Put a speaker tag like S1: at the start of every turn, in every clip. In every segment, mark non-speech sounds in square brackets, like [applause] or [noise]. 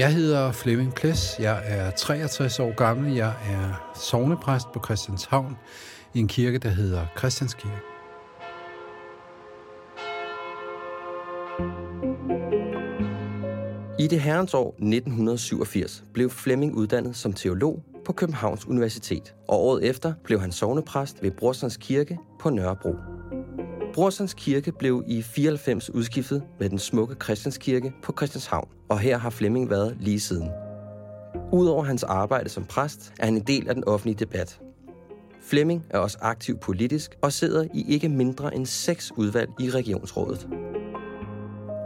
S1: Jeg hedder Flemming Ples. Jeg er 63 år gammel. Jeg er sovnepræst på Christianshavn i en kirke, der hedder Christianskirke.
S2: I det herrens år 1987 blev Flemming uddannet som teolog på Københavns Universitet, og året efter blev han sovnepræst ved Brorsons Kirke på Nørrebro. Brorsons Kirke blev i 94 udskiftet med den smukke Christianskirke på Christianshavn, og her har Flemming været lige siden. Udover hans arbejde som præst, er han en del af den offentlige debat. Flemming er også aktiv politisk og sidder i ikke mindre end seks udvalg i regionsrådet.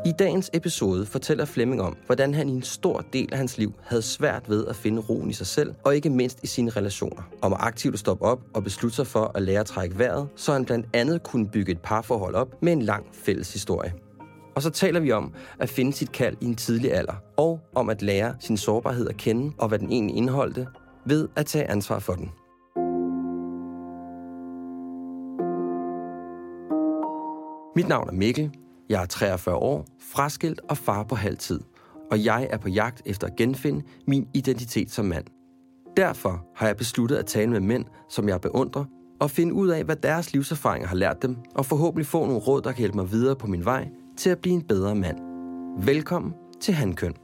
S2: I dagens episode fortæller Flemming om, hvordan han i en stor del af hans liv havde svært ved at finde roen i sig selv, og ikke mindst i sine relationer. Om at aktivt stoppe op og beslutte sig for at lære at trække vejret, så han blandt andet kunne bygge et parforhold op med en lang fælles historie. Og så taler vi om at finde sit kald i en tidlig alder, og om at lære sin sårbarhed at kende, og hvad den egentlig indeholdte, ved at tage ansvar for den. Mit navn er Mikkel, jeg er 43 år, fraskilt og far på halvtid, og jeg er på jagt efter at genfinde min identitet som mand. Derfor har jeg besluttet at tale med mænd, som jeg beundrer, og finde ud af, hvad deres livserfaringer har lært dem, og forhåbentlig få nogle råd, der kan hjælpe mig videre på min vej til at blive en bedre mand. Velkommen til Handkøn.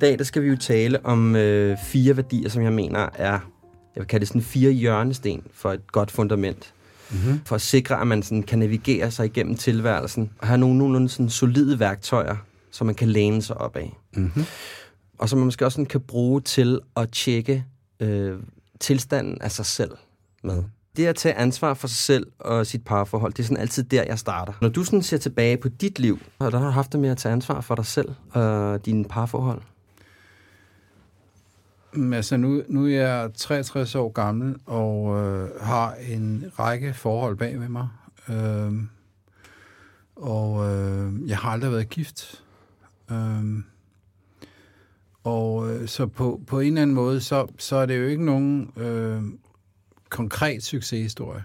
S2: Dag der skal vi jo tale om øh, fire værdier, som jeg mener er, jeg vil kalde det sådan fire hjørnesten for et godt fundament. Mm-hmm. For at sikre, at man sådan kan navigere sig igennem tilværelsen og have nogle nogenlunde sådan solide værktøjer, som man kan læne sig op af. Mm-hmm. Og som man måske også sådan kan bruge til at tjekke øh, tilstanden af sig selv med. Det at tage ansvar for sig selv og sit parforhold, det er sådan altid der, jeg starter. Når du sådan ser tilbage på dit liv, har du haft det med at tage ansvar for dig selv og dine parforhold?
S1: Altså nu, nu er jeg 63 år gammel og øh, har en række forhold bag ved mig. Øh, og øh, jeg har aldrig været gift. Øh, og øh, så på, på en eller anden måde, så, så er det jo ikke nogen øh, konkret succeshistorie.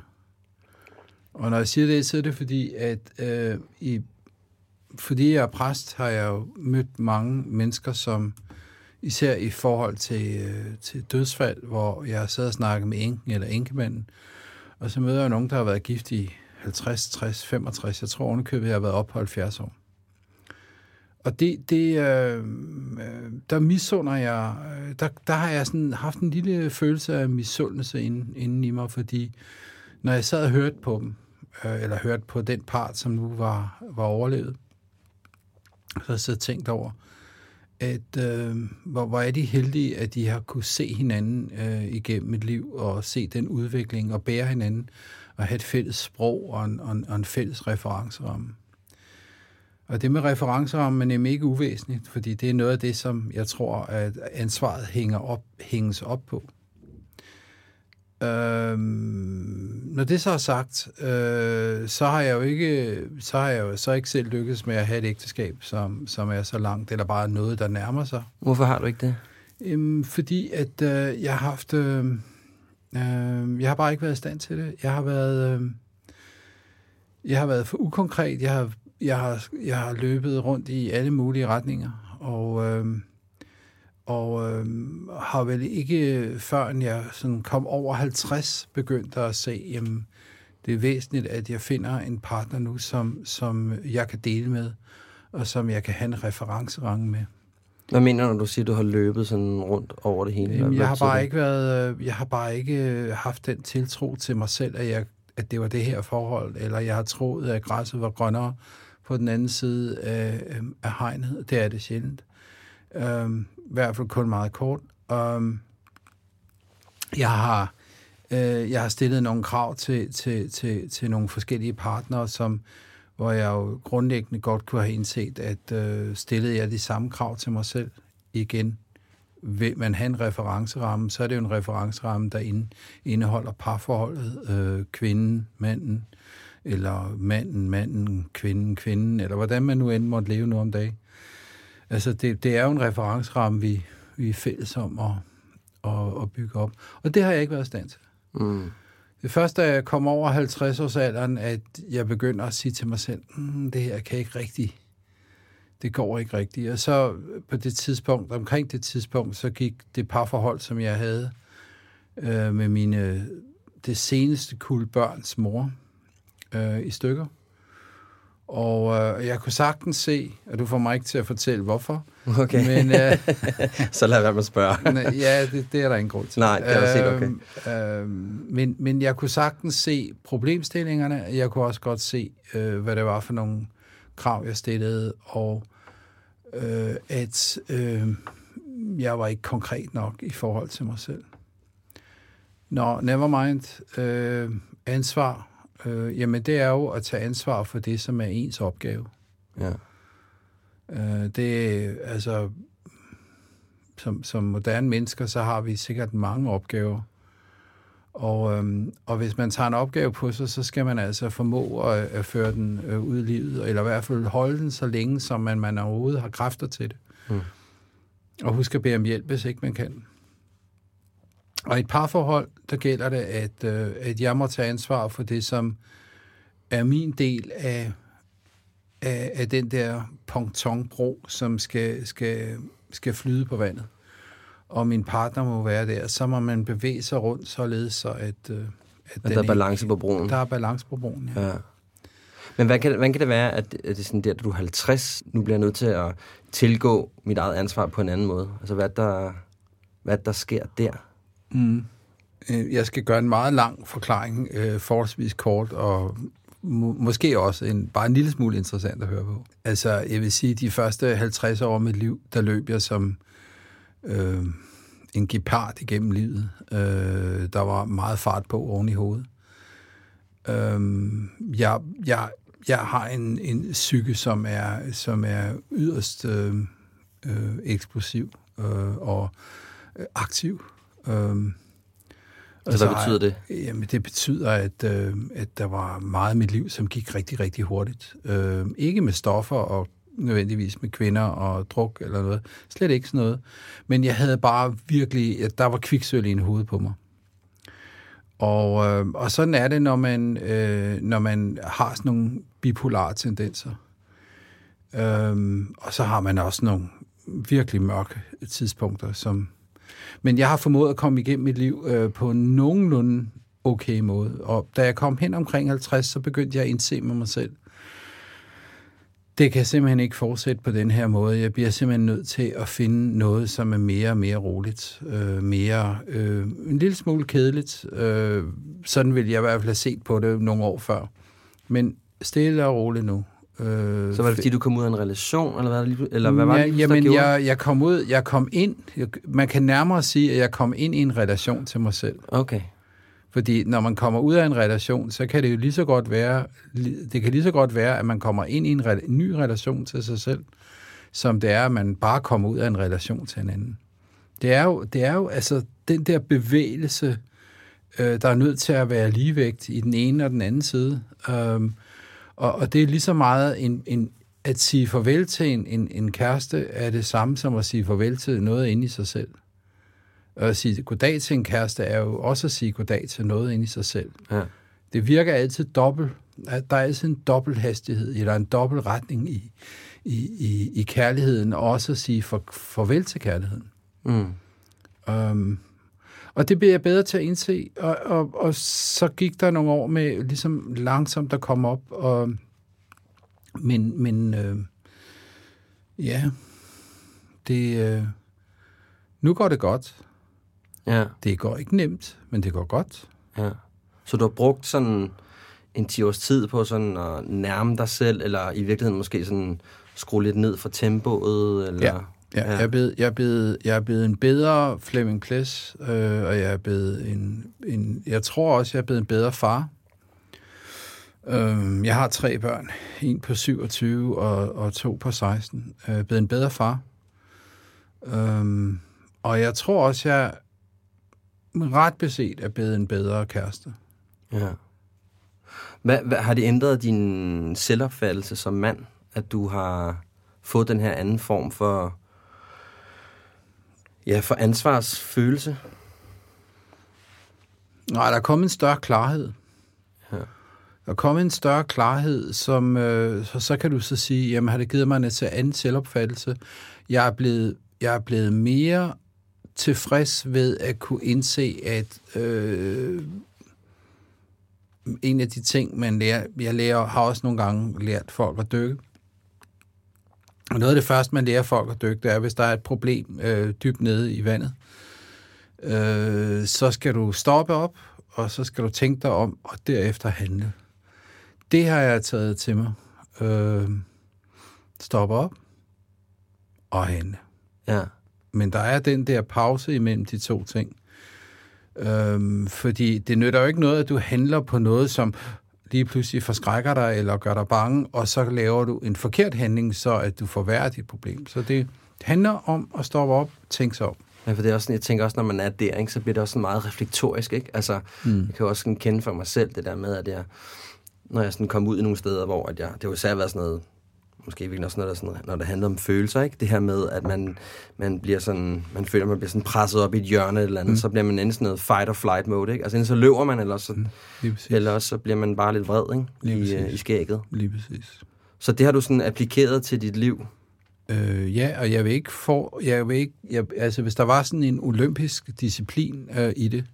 S1: Og når jeg siger det, så er det fordi, at øh, i, fordi jeg er præst, har jeg jo mødt mange mennesker, som især i forhold til, øh, til dødsfald, hvor jeg sad og snakkede med enken eller enkemanden, og så møder jeg nogen, der har været gift i 50, 60, 65, jeg tror ovenikøbet, jeg har været op på 70 år. Og det, det øh, der misunder jeg, øh, der, der har jeg sådan haft en lille følelse af misundelse inden, inden i mig, fordi når jeg sad og hørte på dem, øh, eller hørte på den part, som nu var, var overlevet, så havde jeg tænkt over, at øh, hvor, hvor er de heldige, at de har kunne se hinanden øh, igennem et liv, og se den udvikling, og bære hinanden, og have et fælles sprog og en, og en, og en fælles referenceramme. Og det med referenceramme er nemlig ikke uvæsentligt, fordi det er noget af det, som jeg tror, at ansvaret hænger op, hænges op på. Øhm, når det så er sagt, øh, så har jeg jo ikke, så har jeg jo så ikke selv lykkedes med at have et ægteskab, som, som er så langt, eller bare noget, der nærmer sig.
S2: Hvorfor har du ikke det?
S1: Øhm, fordi at øh, jeg har haft, øh, øh, jeg har bare ikke været i stand til det. Jeg har været, øh, jeg har været for ukonkret. Jeg har, jeg har, jeg har løbet rundt i alle mulige retninger, og øh, og øh, har vel ikke, før jeg sådan kom over 50, begyndt at se, jamen, det er væsentligt, at jeg finder en partner nu, som, som jeg kan dele med, og som jeg kan have en referencerange med.
S2: Hvad mener du, når du siger, at du har løbet sådan rundt over det hele?
S1: Jamen,
S2: Hvad
S1: jeg har bare ikke været, øh, jeg har bare ikke øh, haft den tiltro til mig selv, at, jeg, at det var det her forhold, eller jeg har troet, at græsset var grønnere på den anden side af, øh, af hegnet. Det er det sjældent. Um, i hvert fald kun meget kort. Um, jeg har øh, jeg har stillet nogle krav til, til, til, til nogle forskellige partnere, som, hvor jeg jo grundlæggende godt kunne have indset, at øh, stillede jeg de samme krav til mig selv igen, vil man have en referenceramme, så er det jo en referenceramme, der inde, indeholder parforholdet, øh, kvinden, manden, eller manden, manden, kvinden, kvinden, eller hvordan man nu end måtte leve nu om dagen. Altså, det, det er jo en referenceramme, vi, vi er fælles om at, at, at bygge op. Og det har jeg ikke været i stand til.
S2: Mm.
S1: Det første, da jeg kom over 50-årsalderen, at jeg begynder at sige til mig selv, mm, det her kan ikke rigtigt. Det går ikke rigtigt. Og så på det tidspunkt, omkring det tidspunkt, så gik det parforhold, som jeg havde øh, med mine, det seneste kul børns mor øh, i stykker. Og øh, jeg kunne sagtens se, og du får mig ikke til at fortælle hvorfor,
S2: Okay,
S1: men øh, [laughs]
S2: så lad være med at spørge. [laughs]
S1: Ja, det, det er der ingen grund til.
S2: Nej, det er også helt
S1: okay. Øhm, men, men jeg kunne sagtens se problemstillingerne. Jeg kunne også godt se, øh, hvad det var for nogle krav, jeg stillede, og øh, at øh, jeg var ikke konkret nok i forhold til mig selv. Nå, never mind. Øh, ansvar. Øh, jamen, det er jo at tage ansvar for det, som er ens opgave.
S2: Ja.
S1: Øh, det altså som, som moderne mennesker, så har vi sikkert mange opgaver. Og, øhm, og hvis man tager en opgave på sig, så skal man altså formå at, at føre den øh, ud i livet, eller i hvert fald holde den så længe, som man, man overhovedet har kræfter til det.
S2: Mm.
S1: Og husk at bede om hjælp, hvis ikke man kan. Og i et parforhold, der gælder det, at, øh, at jeg må tage ansvar for det, som er min del af, af, af den der pontonbro, som skal, skal, skal flyde på vandet. Og min partner må være der. Så må man bevæge sig rundt således, så at, øh, at, den
S2: der er
S1: ikke-
S2: balance på broen.
S1: Der er balance på broen, ja.
S2: Ja. Men hvad kan, hvordan kan det være, at, at det er sådan der, at du er 50, nu bliver jeg nødt til at tilgå mit eget ansvar på en anden måde? Altså, hvad der, hvad der sker der?
S1: Mm. Øh, jeg skal gøre en meget lang forklaring, øh, forholdsvis kort, og må, måske også en, bare en lille smule interessant at høre på. Altså, jeg vil sige, de første 50 år af mit liv, der løb jeg som øh, en gepard igennem livet. Øh, der var meget fart på oven i hovedet. Øh, jeg, jeg, jeg har en, en psyke, som er, som er yderst øh, øh, eksplosiv øh, og øh, aktiv. Øhm,
S2: Så hvad
S1: har
S2: betyder
S1: jeg, Jamen, det betyder, at, øh, at der var meget af mit liv, som gik rigtig, rigtig hurtigt. Øh, ikke med stoffer og nødvendigvis med kvinder og druk eller noget. Slet ikke sådan noget. Men jeg havde bare virkelig, at der var kviksøl i en hoved på mig. Og, øh, og sådan er det, når man, øh, når man har sådan nogle bipolare tendenser. Øhm, og så har man også nogle virkelig mørke tidspunkter, som... Men jeg har formået at komme igennem mit liv øh, på nogenlunde okay måde. Og da jeg kom hen omkring 50, så begyndte jeg at indse med mig selv, det kan simpelthen ikke fortsætte på den her måde. Jeg bliver simpelthen nødt til at finde noget, som er mere og mere roligt. Øh, mere, øh, en lille smule kedeligt. Øh, sådan vil jeg i hvert fald have set på det nogle år før. Men stille og roligt nu. Øh,
S2: Så var det, fordi du kom ud af en relation, eller hvad, lige- eller hvad var
S1: ja,
S2: det, lige,
S1: jamen,
S2: der gjorde?
S1: jeg, jeg kom ud, jeg kom ind, jeg, man kan nærmere sige, at jeg kom ind i en relation til mig selv.
S2: Okay.
S1: Fordi når man kommer ud af en relation, så kan det jo lige så godt være, det kan lige så godt være, at man kommer ind i en, rela- en ny relation til sig selv, som det er, at man bare kommer ud af en relation til en anden. Det er jo, det er jo altså den der bevægelse, øh, der er nødt til at være ligevægt i den ene og den anden side. Um, og, og det er lige så meget en, en, at sige farvel til en, en, en kæreste, er det samme som at sige farvel til noget inde i sig selv. Og at sige goddag til en kæreste er jo også at sige goddag til noget inde i sig selv.
S2: Ja.
S1: Det virker altid dobbelt. at Der er altid en dobbelt hastighed, eller en dobbelt retning i, i, i, i kærligheden, og også at sige for, farvel til kærligheden.
S2: Mm.
S1: Um, og det blev jeg bedre til at indse, og, og, og så gik der nogle år med ligesom langsomt at komme op, og, men, men øh, ja, det, øh, nu går det godt.
S2: Ja,
S1: Det går ikke nemt, men det går godt.
S2: ja. Så du har brugt sådan en 10 års tid på sådan at nærme dig selv, eller i virkeligheden måske sådan skrue lidt ned for tempoet, eller...
S1: Ja. Ja, Jeg, er blevet, jeg, er blevet, jeg er blevet en bedre Flemming Ples, øh, og jeg er blevet en, en... Jeg tror også, jeg er blevet en bedre far. Øh, jeg har tre børn. En på 27 og, og to på 16. Jeg er blevet en bedre far. Øh, og jeg tror også, jeg ret beset er blevet en bedre kæreste.
S2: Ja. Hvad, hvad, har det ændret din selvopfattelse som mand, at du har fået den her anden form for, ja, for ansvarsfølelse?
S1: Nej, der er kommet en større klarhed.
S2: Ja.
S1: Der er kommet en større klarhed, som øh, så, så kan du så sige, jamen har det givet mig en til anden selvopfattelse. Jeg er blevet, jeg er blevet mere tilfreds ved at kunne indse, at øh, en af de ting, man lærer, jeg lærer, har også nogle gange lært folk at dykke. Og noget af det første, man lærer folk at dykke, det er, hvis der er et problem øh, dybt nede i vandet, øh, så skal du stoppe op, og så skal du tænke dig om, og derefter handle. Det har jeg taget til mig. Øh, stoppe op og handle.
S2: Ja.
S1: Men der er den der pause imellem de to ting. Øhm, fordi det nytter jo ikke noget, at du handler på noget, som lige pludselig forskrækker dig eller gør dig bange, og så laver du en forkert handling, så at du forværrer dit problem. Så det handler om at stoppe op, tænke sig om.
S2: Ja, for det er også sådan, jeg tænker også, når man er der, ikke, så bliver det også sådan meget reflektorisk, ikke? Altså, mm. jeg kan jo også sådan kende for mig selv det der med, at jeg, når jeg sådan kom ud i nogle steder, hvor at jeg, det jo især været sådan noget, måske virkelig også noget, der sådan, når det handler om følelser, ikke? Det her med, at man, man bliver sådan, man føler, man bliver sådan presset op i et hjørne eller andet, mm. så bliver man enten sådan noget fight or flight mode, ikke? Altså enten så løber man, eller så, mm. eller også så bliver man bare lidt vred, ikke?
S1: Lige
S2: I,
S1: præcis.
S2: I skægget.
S1: Lige præcis.
S2: Så det har du sådan applikeret til dit liv.
S1: Øh, ja, og jeg vil ikke få, jeg vil ikke, jeg, altså hvis der var sådan en olympisk disciplin øh, i det,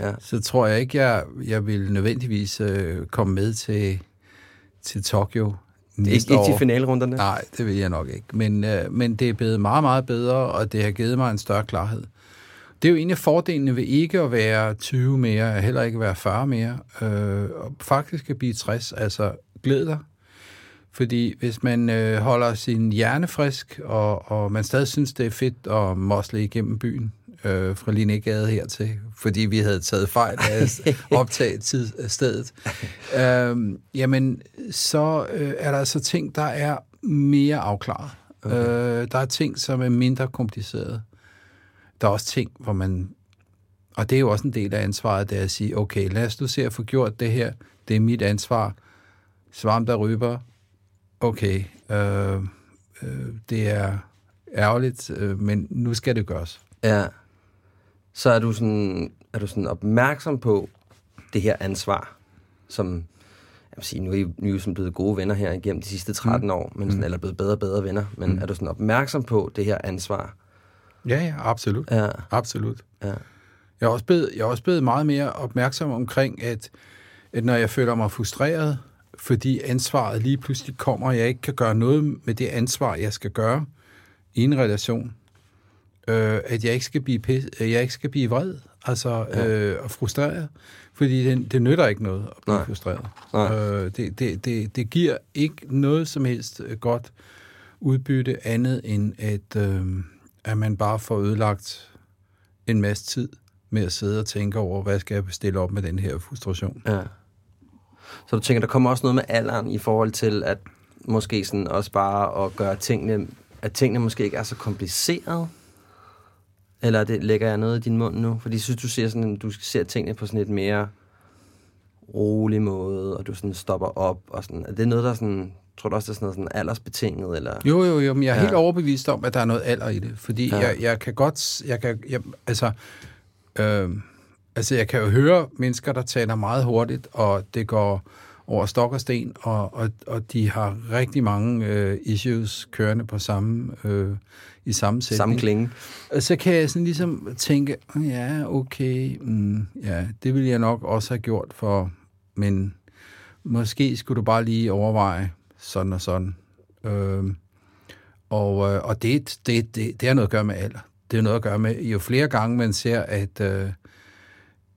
S2: Ja.
S1: så tror jeg ikke, jeg, jeg vil nødvendigvis øh, komme med til, til Tokyo
S2: Ikke,
S1: næste
S2: ikke
S1: år.
S2: til finalerunderne?
S1: Nej, det vil jeg nok ikke. Men, øh, men det er blevet meget, meget bedre, og det har givet mig en større klarhed. Det er jo en af fordelene ved ikke at være 20 mere, og heller ikke være 40 mere, øh, og faktisk at blive 60. Altså, glæd dig. Fordi hvis man øh, holder sin hjerne frisk, og, og man stadig synes, det er fedt at mosle igennem byen, øh, fra Linnegade hertil, fordi vi havde taget fejl af at [laughs] optage tid, af stedet, øh, jamen, så øh, er der altså ting, der er mere afklaret. Okay. Øh, der er ting, som er mindre komplicerede. Der er også ting, hvor man... Og det er jo også en del af ansvaret, det er at sige, okay, lad os nu se at få gjort det her. Det er mit ansvar. Svarm der ryber. Okay, øh, øh, det er ærgerligt, øh, men nu skal det gøres.
S2: Ja. Så er du sådan, er du sådan opmærksom på det her ansvar, som, jeg vil sige, nu er I, nu er I sådan blevet gode venner her igennem de sidste 13 mm. år, men sådan, eller blevet bedre og bedre venner, men mm. er du sådan opmærksom på det her ansvar?
S1: Ja, ja, absolut.
S2: Ja,
S1: Absolut.
S2: ja,
S1: Jeg er også blevet, jeg er også blevet meget mere opmærksom omkring, at, at når jeg føler mig frustreret, fordi ansvaret lige pludselig kommer, og jeg ikke kan gøre noget med det ansvar, jeg skal gøre i en relation, øh, at jeg ikke skal blive, pis, at jeg ikke skal blive vred altså,
S2: Ja.
S1: øh, og frustreret, fordi det, det nytter ikke noget at blive
S2: Nej.
S1: frustreret.
S2: Nej.
S1: Øh, det, det, det, det giver ikke noget som helst øh, godt udbytte andet end, at, øh, at man bare får ødelagt en masse tid med at sidde og tænke over, hvad skal jeg stille op med den her frustration.
S2: ja. Så du tænker, der kommer også noget med alderen i forhold til, at måske sådan også bare at gøre tingene, at tingene måske ikke er så komplicerede? Eller det, lægger jeg noget i din mund nu? Fordi jeg synes, du ser, sådan, du ser tingene på sådan et mere rolig måde, og du sådan stopper op. Og sådan. Er det noget, der sådan, tror du også, det er sådan noget sådan aldersbetinget? Eller?
S1: Jo, jo, jo, men jeg er
S2: Ja.
S1: helt overbevist om, at der er noget alder i det, fordi
S2: ja.
S1: jeg, jeg kan godt, jeg kan, jeg, altså, øh, altså, jeg kan jo høre mennesker, der taler meget hurtigt, og det går over stok og sten, og, og, og de har rigtig mange øh, issues kørende på samme, øh, i samme sætning.
S2: Samme klinge.
S1: Og så kan jeg sådan ligesom tænke, ja, okay, mm, ja, det ville jeg nok også have gjort for, men måske skulle du bare lige overveje sådan og sådan. Øhm, Og, øh, og det, det, det, det har noget at gøre med alder. Det har noget at gøre med, jo flere gange man ser, at, øh,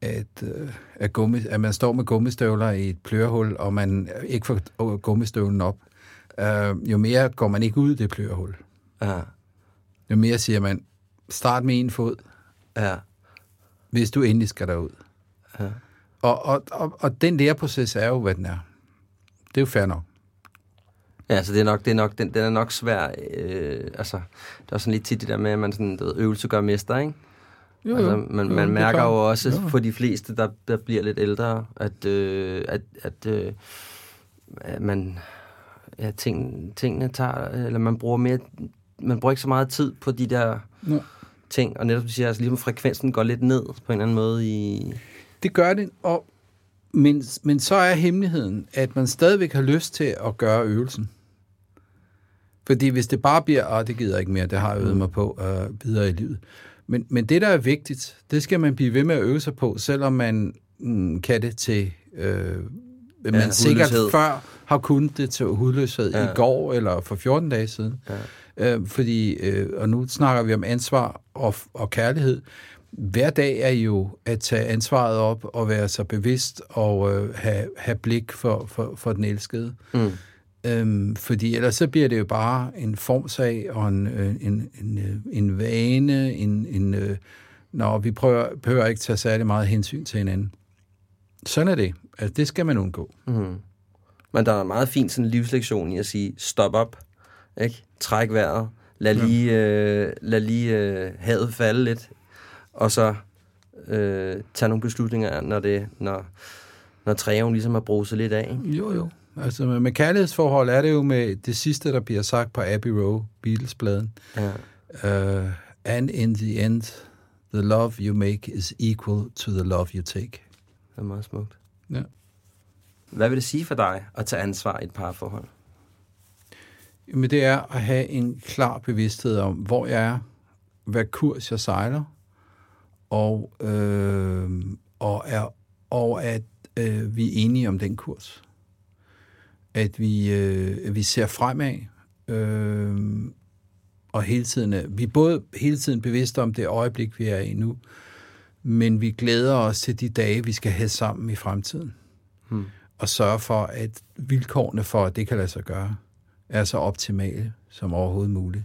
S1: at, øh, at, gummi, at man står med gummistøvler i et plørehul, og man ikke får gummistøvlen op, øh, jo mere går man ikke ud det plørehul.
S2: Ja.
S1: Jo mere siger man, start med en fod,
S2: Ja.
S1: hvis du endelig skal derud.
S2: Ja.
S1: Og, og, og, og den læreproces er jo, hvad den er. Det er jo fair nok.
S2: Ja, så det er nok, det er nok, den, den er nok svær. Øh, altså, det er sådan lidt tit det der med, at man sådan, du ved, øvelse gør mester, ikke?
S1: Jo,
S2: altså,
S1: jo.
S2: man,
S1: Jo,
S2: man
S1: er
S2: mærker jo også
S1: Jo.
S2: for de fleste, der, der bliver lidt ældre, at, øh, at, at, øh, at man, ja, ting, tingene tager, eller man bruger mere, man bruger ikke så meget tid på de der
S1: Nå.
S2: ting, og netop du siger, altså ligesom frekvensen går lidt ned på en eller anden måde i...
S1: Det gør det, og, men, men så er hemmeligheden, at man stadigvæk har lyst til at gøre øvelsen. Fordi hvis det bare bliver, og det gider jeg ikke mere, det har jeg øvet mig på øh, videre i livet. Men, men det, der er vigtigt, det skal man blive ved med at øve sig på, selvom man mm, kan det til... Øh, man
S2: Ja,
S1: sikkert
S2: hudløshed.
S1: før har kunnet det til hudløshed ja.
S2: Ja.
S1: i går eller for 14 dage siden.
S2: Ja.
S1: Øh, fordi, øh, og nu snakker vi om ansvar og, og kærlighed. Hver dag er jo at tage ansvaret op og være så bevidst og øh, have, have blik for, for, for den elskede.
S2: Mm.
S1: Øhm, fordi ellers så bliver det jo bare en formsag og en, øh, en, en, øh, en vane, en, en, øh, når vi prøver, behøver ikke tage særlig meget hensyn til hinanden. Sådan er det. Altså, det skal man undgå.
S2: Mm. Men der er en meget fin sådan livslektion i at sige, stop op, ikke? Træk vejret, lad lige, øh, lad lige øh, havet falde lidt, og så øh, tage nogle beslutninger, når, det, når, når træven ligesom er bruset lidt af. Ikke?
S1: Jo, jo. Altså med, kærlighedsforhold er det jo med det sidste, der bliver sagt på Abbey Road, Beatles-bladen.
S2: Ja.
S1: Uh, and in the end, the love you make is equal to the love you take.
S2: Det er meget smukt.
S1: Ja.
S2: Hvad vil det sige for dig at tage ansvar i et parforhold?
S1: Men det er at have en klar bevidsthed om, hvor jeg er, hvad kurs jeg sejler, og, øh, og, er, og at øh, vi er enige om den kurs. At vi, øh, at vi ser fremad, øh, og hele tiden er, vi er både hele tiden bevidste om det øjeblik, vi er i nu, men vi glæder os til de dage, vi skal have sammen i fremtiden.
S2: Hmm.
S1: Og sørge for, at vilkårene for, at det kan lade sig gøre, er så optimale som overhovedet muligt.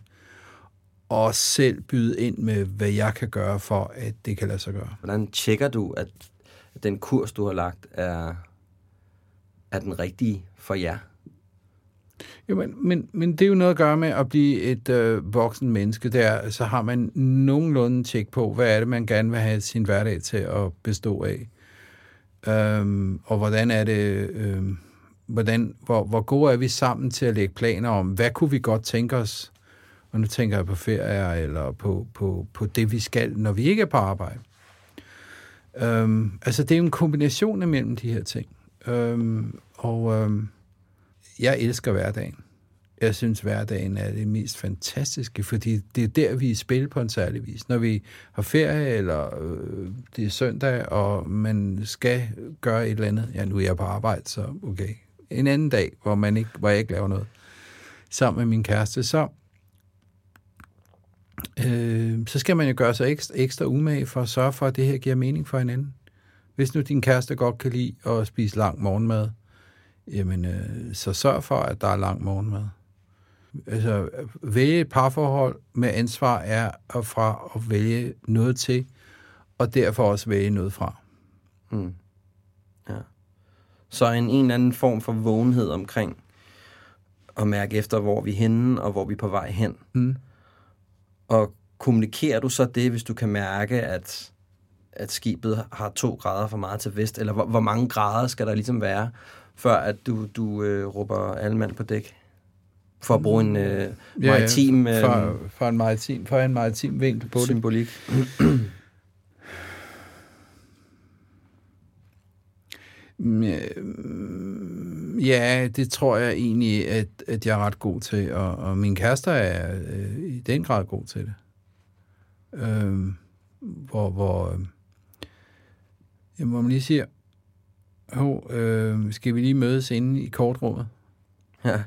S1: Og selv byde ind med, hvad jeg kan gøre for, at det kan lade sig gøre.
S2: Hvordan tjekker du, at at den kurs, du har lagt, er, er den rigtige for jer?
S1: Jo, men, men, men det er jo noget at gøre med at blive et øh, voksen menneske. Der, så har man nogenlunde tjek på, hvad er det, man gerne vil have sin hverdag til at bestå af. Øhm, og hvordan er det, øhm, hvordan, hvor, hvor gode er vi sammen til at lægge planer om, hvad kunne vi godt tænke os, og nu tænker jeg på ferier, eller på, på, på det, vi skal, når vi ikke er på arbejde. Øhm, altså, det er jo en kombination imellem de her ting. Øhm, og øh, jeg elsker hverdagen. Jeg synes, hverdagen er det mest fantastiske, fordi det er der, vi er spil på en særlig vis. Når vi har ferie, eller øh, det er søndag, og man skal gøre et eller andet. Ja, nu er jeg på arbejde, så okay. En anden dag, hvor, man ikke, hvor jeg ikke laver noget. Sammen med min kæreste, så, øh, så skal man jo gøre sig ekstra, ekstra umage for at sørge for, at det her giver mening for hinanden. Hvis nu din kæreste godt kan lide at spise lang morgenmad, jamen, øh, så sørg for, at der er lang morgenmad. Altså, vælge et parforhold med ansvar er at fra at vælge noget til, og derfor også vælge noget fra.
S2: Mm. Ja. Så en, en eller anden form for vågenhed omkring at mærke efter, hvor vi er henne, og hvor vi er på vej hen.
S1: Mm.
S2: Og kommunikerer du så det, hvis du kan mærke, at, at skibet har to grader for meget til vest? Eller hvor, hvor mange grader skal der ligesom være, før at du, du øh, råber alle mand på dæk? For at bruge en øh, maritim øh,
S1: for, for, en maritim, for en maritim vinkel på det.
S2: symbolik. [clears throat]
S1: Ja, det tror jeg egentlig, at, at jeg er ret god til, og, og min kæreste er øh, i den grad god til det. Øh, hvor, hvor, øh, hvor man lige siger, Hov, øh, skal vi lige mødes inde i kortrummet?
S2: Ja.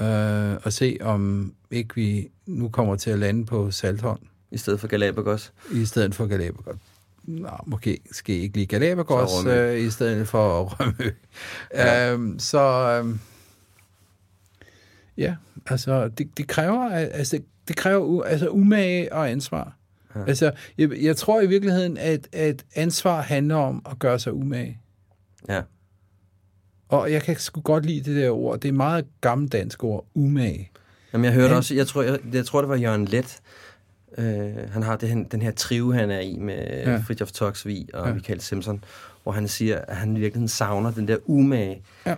S1: øh, og se, om ikke vi nu kommer til at lande på Saltholm,
S2: I stedet for Galapagos.
S1: i stedet for Galapagos. Nå, måske skal I ikke lige Galapagos, øh, i stedet for [laughs] Rømø.
S2: Ja.
S1: Øhm, så øhm, ja, altså det, det kræver altså det, kræver altså umage og ansvar.
S2: Ja.
S1: Altså jeg, jeg tror i virkeligheden at at ansvar handler om at gøre sig umage.
S2: Ja.
S1: Og jeg kan sgu godt lide det der ord. Det er et meget gammeldansk ord, umage.
S2: Jamen, jeg hørte
S1: Han-
S2: også, jeg tror, jeg, jeg tror, det var Jørgen Let. Øh, han har det, den her trive, han er i med ja.
S1: Ja.
S2: Fridtjof Toksvig og ja.
S1: Ja.
S2: Michael Simpson, hvor han siger, at han i virkeligheden savner den der umage.
S1: Ja.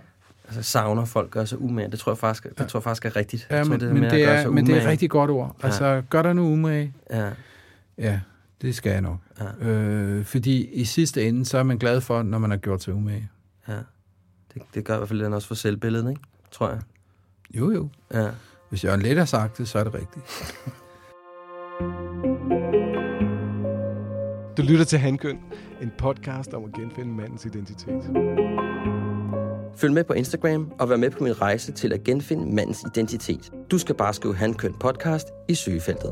S2: Altså savner folk gør sig umage. Det tror jeg faktisk, det tror jeg faktisk er rigtigt.
S1: Ja,
S2: jeg tror,
S1: men,
S2: der
S1: men,
S2: med at
S1: det er, men det er et rigtig godt ord.
S2: Ja.
S1: Altså, gør dig nu umage.
S2: Ja,
S1: Ja, det skal jeg nok.
S2: Ja.
S1: Øh, fordi i sidste ende, så er man glad for, når man har gjort sig umage.
S2: ja. Det, det gør i hvert fald den også for selvbilledet, ikke? Tror jeg.
S1: Jo, jo.
S2: Ja.
S1: Hvis Jørgen Let har sagt det, så er det rigtigt. [laughs]
S3: Du lytter til Handkøn, en podcast om at genfinde mandens identitet.
S2: Følg med på Instagram og vær med på min rejse til at genfinde mandens identitet. Du skal bare skrive Handkøn podcast i søgefeltet.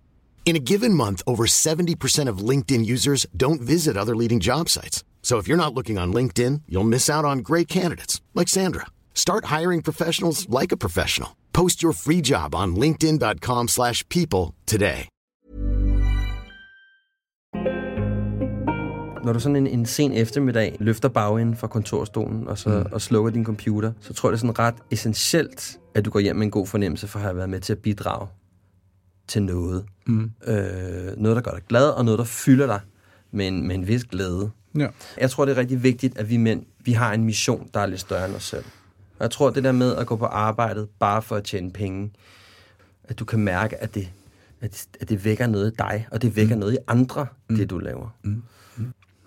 S4: In a given month, over 70% of LinkedIn users don't visit other leading job sites. So if you're not looking on LinkedIn, you'll miss out on great candidates like Sandra. Start hiring professionals like a professional. Post your free job on linkedin.com/people slash people today.
S2: Når du sådan en, en sen eftermiddag løfter bagenden fra kontorstolen og, så, mm. og slukker din computer, så tror jeg, det er sådan ret essentielt, at du går hjem med en god fornemmelse for at have været med til at bidrage til noget.
S1: Mm.
S2: Øh, noget, der gør dig glad, og noget, der fylder dig med en, med en vis glæde.
S1: Ja.
S2: Jeg tror, det er rigtig vigtigt, at vi mænd, vi har en mission, der er lidt større end os selv. Og jeg tror, det der med at gå på arbejdet bare for at tjene penge, at du kan mærke, at det, at, at det vækker noget i dig, og det vækker mm. noget i andre, mm. det du laver.
S1: Mm.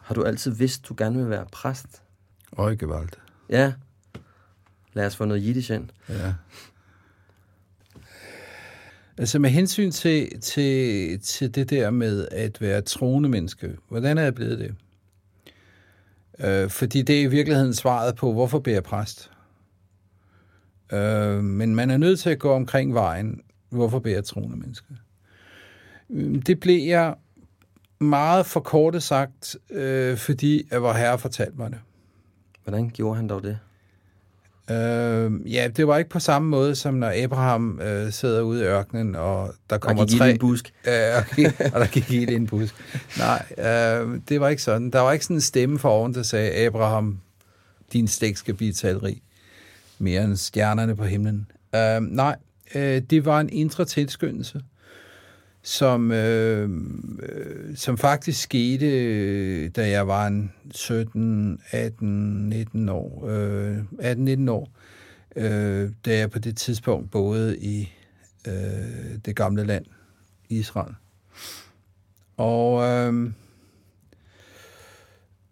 S2: Har du altid vidst, du gerne vil være præst?
S1: Øj, gewalt.
S2: Ja. Lad os få noget jiddisch ind.
S1: Ja. Altså med hensyn til, til, til det der med at være troende menneske, hvordan er jeg blevet det? Øh, fordi det er i virkeligheden svaret på, hvorfor bliver jeg præst? Øh, men man er nødt til at gå omkring vejen, hvorfor bliver jeg troende menneske? Øh, det blev jeg meget for kortet sagt, øh, fordi at vor herre fortalte mig det.
S2: Hvordan gjorde han dog det?
S1: Øh, ja, det var ikke på samme måde, som når Abraham øh, sidder ude i ørkenen, og der kommer
S2: gik
S1: tre...
S2: en busk. [laughs]
S1: Ja, okay, og der gik i en busk. Nej, øh, det var ikke sådan. Der var ikke sådan en stemme for oven, der sagde, Abraham, din slægt skal blive talrig. Mere end stjernerne på himlen. Øh, nej, øh, det var en indre tilskyndelse, som, øh, som faktisk skete, da jeg var en 17, 18, 19 år. Øh, 18-19 år. Øh, da jeg på det tidspunkt boede i øh, det gamle land, Israel. Og, øh,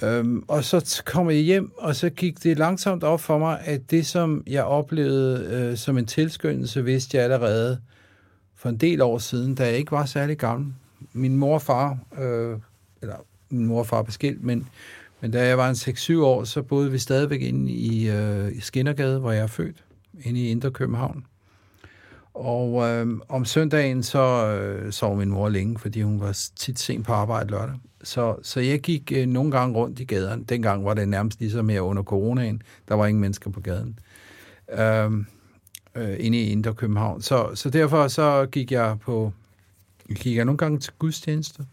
S1: øh, og så kom jeg hjem, og så gik det langsomt op for mig, at det, som jeg oplevede øh, som en tilskyndelse, vidste jeg allerede for en del år siden, da jeg ikke var særlig gammel. Min mor og far, øh, eller min mor og far blev skilt, men, men da jeg var en 6-7 år, så boede vi stadigvæk inde i, øh, i Skinnergade, hvor jeg er født, inde i Indre København. Og øh, om søndagen, så øh, sov min mor længe, fordi hun var tit sent på arbejde lørdag. Så, så jeg gik øh, nogle gange rundt i gaderne. Dengang var det nærmest ligesom her under coronaen. Der var ingen mennesker på gaden. Øh, øh, inde i Indre København. Så, så derfor så gik jeg på gik jeg nogle gange til gudstjenester.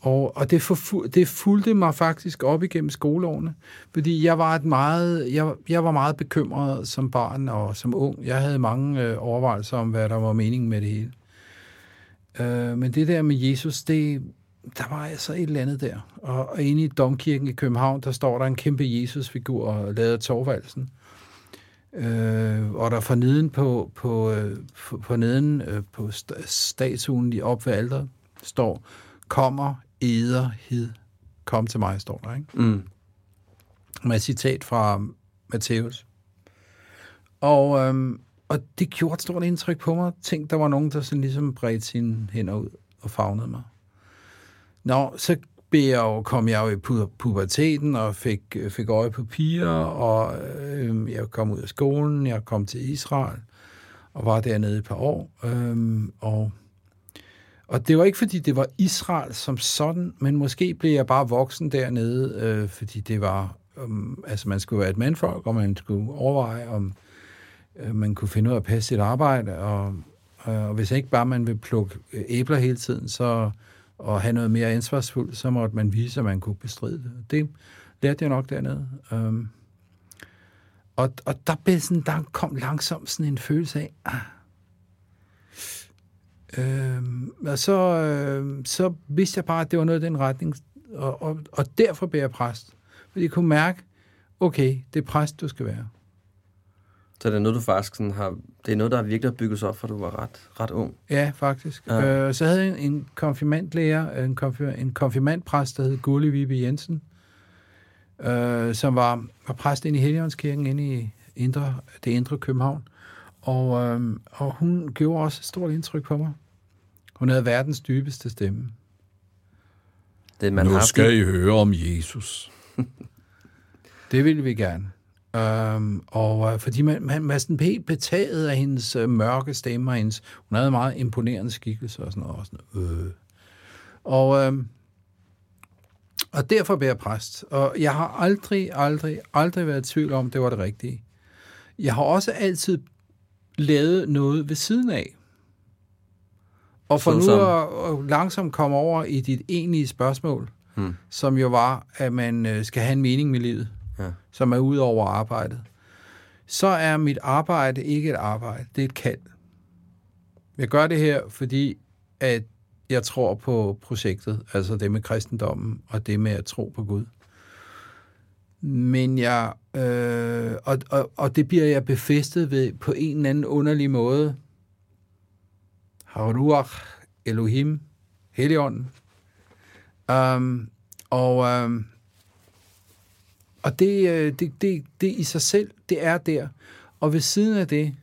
S1: Og, og det, forfu- det fulgte mig faktisk op igennem skoleårene, fordi jeg var, et meget, jeg, jeg var meget bekymret som barn og som ung. Jeg havde mange øh, overvejelser om, hvad der var meningen med det hele. Øh, men det der med Jesus, det, der var altså et eller andet der. Og, og inde i Domkirken i København, der står der en kæmpe Jesus-figur, lavet af Torvaldsen. Øh, og der for neden på, på, øh, på, på neden øh, på st- statuen i op ved alderet, står, kommer eder hid. Kom til mig, står der, ikke?
S2: Mm.
S1: Med et citat fra Matthæus. Og, øhm, og det gjorde et stort indtryk på mig. Tænk, der var nogen, der sådan ligesom bredte sine hænder ud og fagnede mig. Nå, så blev jeg jo, kom jeg jo i pu- puberteten og fik, øh, fik øje på piger, og øh, jeg kom ud af skolen, jeg kom til Israel og var dernede et par år. Øh, og, og det var ikke, fordi det var Israel som sådan, men måske blev jeg bare voksen dernede, øh, fordi det var, øh, altså man skulle være et mandfolk, og man skulle overveje, om øh, man kunne finde ud af at passe sit arbejde, og, øh, og hvis ikke bare man vil plukke æbler hele tiden, så og have noget mere ansvarsfuldt, så måtte man vise, at man kunne bestride det. Det lærte jeg nok dernede. Øhm, og, og der, blev sådan, der kom langsomt sådan en følelse af, ah, Øhm, og så, øh, så vidste jeg bare, at det var noget i den retning, og, og, og derfor blev jeg præst. Fordi jeg kunne mærke, okay, det er præst, du skal være.
S2: Så det er noget, du faktisk sådan har... Det er noget, der virkelig har bygget sig op, for du var ret, ret ung.
S1: Ja, faktisk.
S2: Ja.
S1: Øh, så havde jeg en, en konfirmandlærer, en, konfir, en konfirmandpræst, der hed Gulli Vibe Jensen, øh, som var, var præst inde i Helligåndskirken, inde i indre, det indre København. Og, øh, og hun gjorde også et stort indtryk på mig. Hun havde verdens dybeste stemme.
S2: Det, man
S1: nu
S2: har
S1: skal I høre om Jesus. det ville vi gerne. Øhm, og øh, fordi man, man, er sådan helt betaget af hendes øh, mørke stemme, og hendes, hun havde meget imponerende skikkelse og sådan noget. Og, sådan. Øh. og, øh, og derfor blev jeg præst. Og jeg har aldrig, aldrig, aldrig været i tvivl om, det var det rigtige. Jeg har også altid lavet noget ved siden af. Og for nu at langsomt komme over i dit egentlige spørgsmål,
S2: Hmm.
S1: som jo var, at man øh, skal have en mening med livet,
S2: Ja.
S1: som er ud over arbejdet, så er mit arbejde ikke et arbejde, det er et kald. Jeg gør det her, fordi at jeg tror på projektet, altså det med kristendommen og det med at tro på Gud. Men jeg, øh, og, og, og det bliver jeg befæstet ved på en eller anden underlig måde. Haruach, Elohim, Helligånden. Um, og um, og det, øh, det, det, det i sig selv, det er der. Og ved siden af det,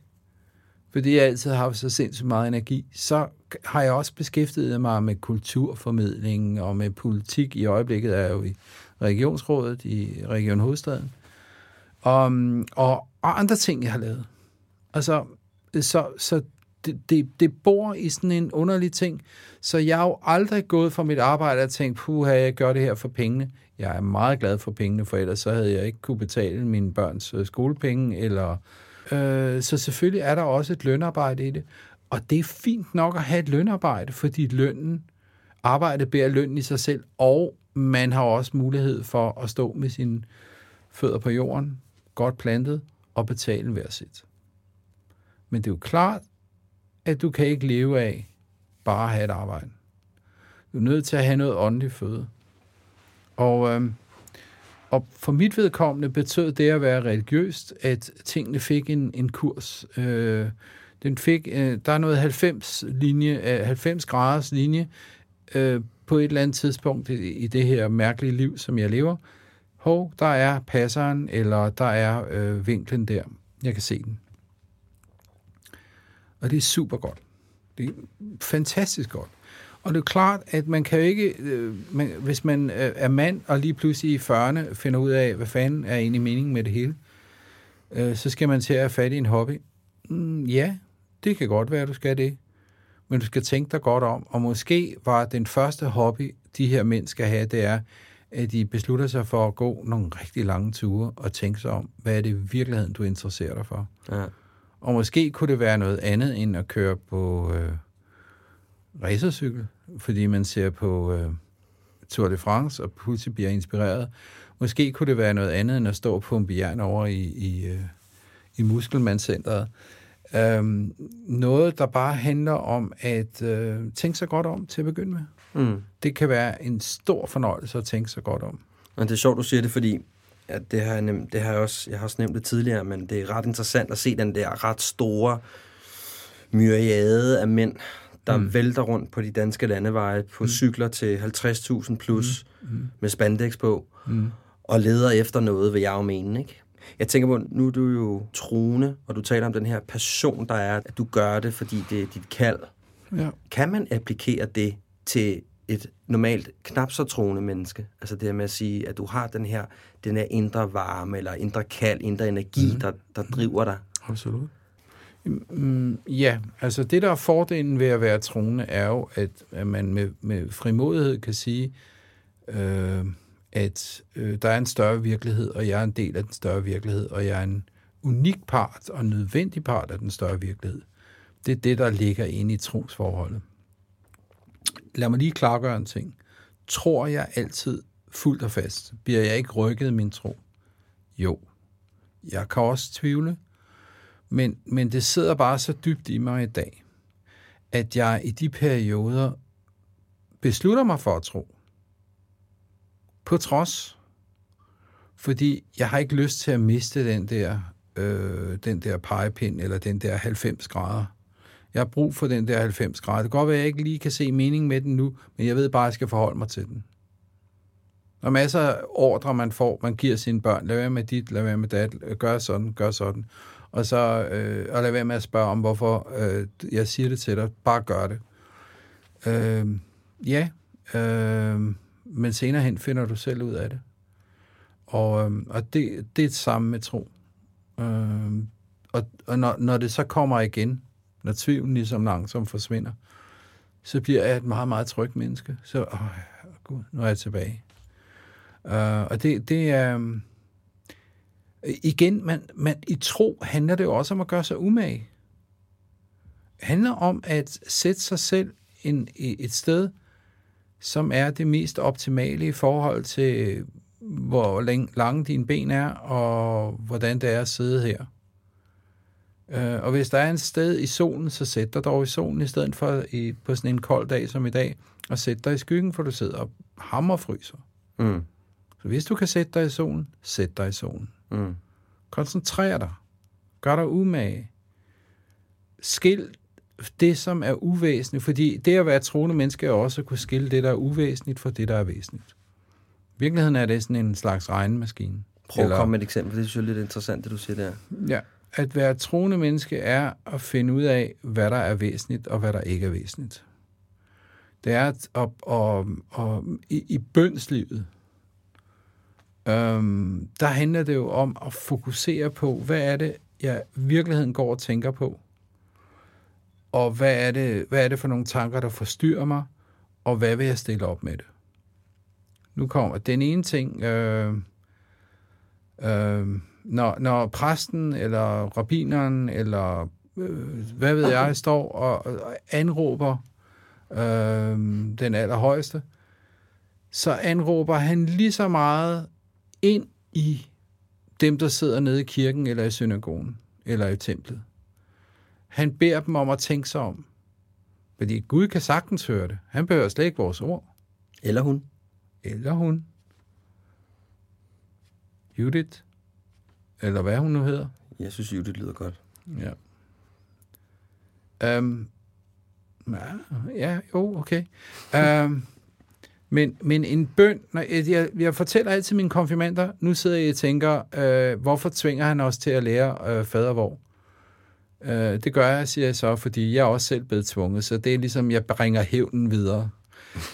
S1: fordi jeg altid har haft så sindssygt meget energi, så har jeg også beskæftiget mig med kulturformidling og med politik. I øjeblikket er jeg jo i regionsrådet i Region Hovedstaden. Og, og, og andre ting, jeg har lavet. Altså, så, så det, det, det bor i sådan en underlig ting. Så jeg har jo aldrig gået fra mit arbejde og tænkt, puha, jeg gør det her for pengene. Jeg er meget glad for pengene, for ellers så havde jeg ikke kunne betale mine børns øh, skolepenge. Eller, øh, så selvfølgelig er der også et lønarbejde i det. Og det er fint nok at have et lønarbejde, fordi lønnen, arbejdet bærer lønnen i sig selv, og man har også mulighed for at stå med sine fødder på jorden, godt plantet, og betale hver sit. Men det er jo klart, at du kan ikke leve af bare at have et arbejde. Du er nødt til at have noget åndeligt føde. Og, øh, og for mit vedkommende betød det at være religiøst, at tingene fik en, en kurs. Øh, den fik, øh, der er noget 90, linje, øh, 90 graders linje øh, på et eller andet tidspunkt i, i det her mærkelige liv, som jeg lever. Hov, der er passeren, eller der er øh, vinklen der. Jeg kan se den. Og det er super godt. Det er fantastisk godt. Og det er klart, at man kan jo ikke, øh, man, hvis man øh, er mand og lige pludselig i 40'erne finder ud af, hvad fanden er egentlig meningen med det hele, øh, så skal man til at have fat i en hobby. Mm, ja, det kan godt være, at du skal det. Men du skal tænke dig godt om. Og måske var den første hobby, de her mænd skal have, det er, at de beslutter sig for at gå nogle rigtig lange ture og tænke sig om, hvad er det i virkeligheden, du interesserer dig for.
S2: Ja.
S1: Og måske kunne det være noget andet end at køre på øh, racercykel, fordi man ser på, øh, Tour de France, og pludselig bliver inspireret. Måske kunne det være noget andet, end at stå på en bjørn over i, i, øh, i Muskelmandscenteret. Øhm, noget, der bare handler om at øh, tænke sig godt om til at begynde med.
S2: Mm.
S1: Det kan være en stor fornøjelse at tænke sig godt om.
S2: Og det er sjovt, du siger det, fordi ja, det har jeg, nem, det har jeg, også, jeg har også nævnt det tidligere, men det er ret interessant at se den der ret store myriade af mænd, der mm. vælter rundt på de danske landeveje på mm. cykler til 50.000 plus mm. Mm. med spandex på, mm. og leder efter noget, vil jeg jo mene, ikke? Jeg tænker på, nu er du jo troende, og du taler om den her passion, der er, at du gør det, fordi det er dit kald.
S1: Ja.
S2: Kan man applikere det til et normalt knap så troende menneske? Altså det her med at sige, at du har den her, den her indre varme, eller indre kald, indre energi, mm. der, der driver dig.
S1: Absolut. Mm, ja, altså det, der er fordelen ved at være troende, er jo, at, at man med, med frimodighed kan sige, øh, at øh, der er en større virkelighed, og jeg er en del af den større virkelighed, og jeg er en unik part og nødvendig part af den større virkelighed. Det er det, der ligger inde i trosforholdet. Lad mig lige klargøre en ting. Tror jeg altid fuldt og fast? Bliver jeg ikke rykket min tro? Jo. Jeg kan også tvivle, men, men det sidder bare så dybt i mig i dag, at jeg i de perioder beslutter mig for at tro. På trods. Fordi jeg har ikke lyst til at miste den der, øh, den der pegepind, eller den der 90 grader. Jeg har brug for den der 90 grader. Det kan godt være, at jeg ikke lige kan se mening med den nu, men jeg ved bare, at jeg skal forholde mig til den. Der er masser af ordre, man får. Man giver sine børn. Lad være med dit, lad være med dat. Gør sådan, gør sådan. Og så øh, og lad være med at spørge om, hvorfor øh, jeg siger det til dig. Bare gør det. Øh, ja, øh, men senere hen finder du selv ud af det. Og, øh, og det, det er det samme med tro. Øh, og og når, når det så kommer igen, når tvivlen ligesom langsomt forsvinder, så bliver jeg et meget, meget trygt menneske. Så, åh, gud, nu er jeg tilbage. Uh, og det, det er... Um, igen, man, man, i tro handler det jo også om at gøre sig umage. Det handler om at sætte sig selv en, et sted, som er det mest optimale i forhold til, hvor lange dine ben er, og hvordan det er at sidde her. Uh, og hvis der er et sted i solen, så sæt dig dog i solen, i stedet for i, på sådan en kold dag som i dag, og sæt dig i skyggen, for du sidder og hammerfryser.
S2: Mm.
S1: Så hvis du kan sætte dig i solen, sæt dig i solen.
S2: Mm.
S1: Koncentrer dig. Gør dig umage. Skil det, som er uvæsentligt, fordi det at være troende menneske er også at kunne skille det, der er uvæsentligt, fra det, der er væsentligt. I virkeligheden er det sådan en slags regnemaskine.
S2: Prøv at komme med et eksempel. Det synes jeg er lidt interessant, det du siger der.
S1: Ja, at være troende menneske er at finde ud af, hvad der er væsentligt, og hvad der ikke er væsentligt. Det er at, at, at, at, at i, i bønslivet, øhm, der handler det jo om at fokusere på, hvad er det, jeg virkeligheden går og tænker på, og hvad er det, hvad er det for nogle tanker, der forstyrrer mig, og hvad vil jeg stille op med det? Nu kommer den ene ting, øh, øh, når, når præsten eller rabineren eller øh, hvad ved jeg, står og, og anråber øh, den allerhøjeste, så anråber han lige så meget ind i dem, der sidder nede i kirken eller i synagogen eller i templet. Han beder dem om at tænke sig om. Fordi Gud kan sagtens høre det. Han behøver slet ikke vores ord.
S2: Eller hun.
S1: Eller hun. Judith. Eller hvad hun nu hedder.
S2: Jeg synes, Judith lyder godt.
S1: Ja. Um, ja, ja, jo, okay. Um, men, men en bøn, når jeg, jeg, jeg fortæller altid mine konfirmander, nu sidder jeg og tænker, øh, hvorfor tvinger han os til at lære øh, fadervor? Øh, det gør jeg, siger jeg så, fordi jeg er også selv blevet tvunget, så det er ligesom, jeg bringer hævnen videre.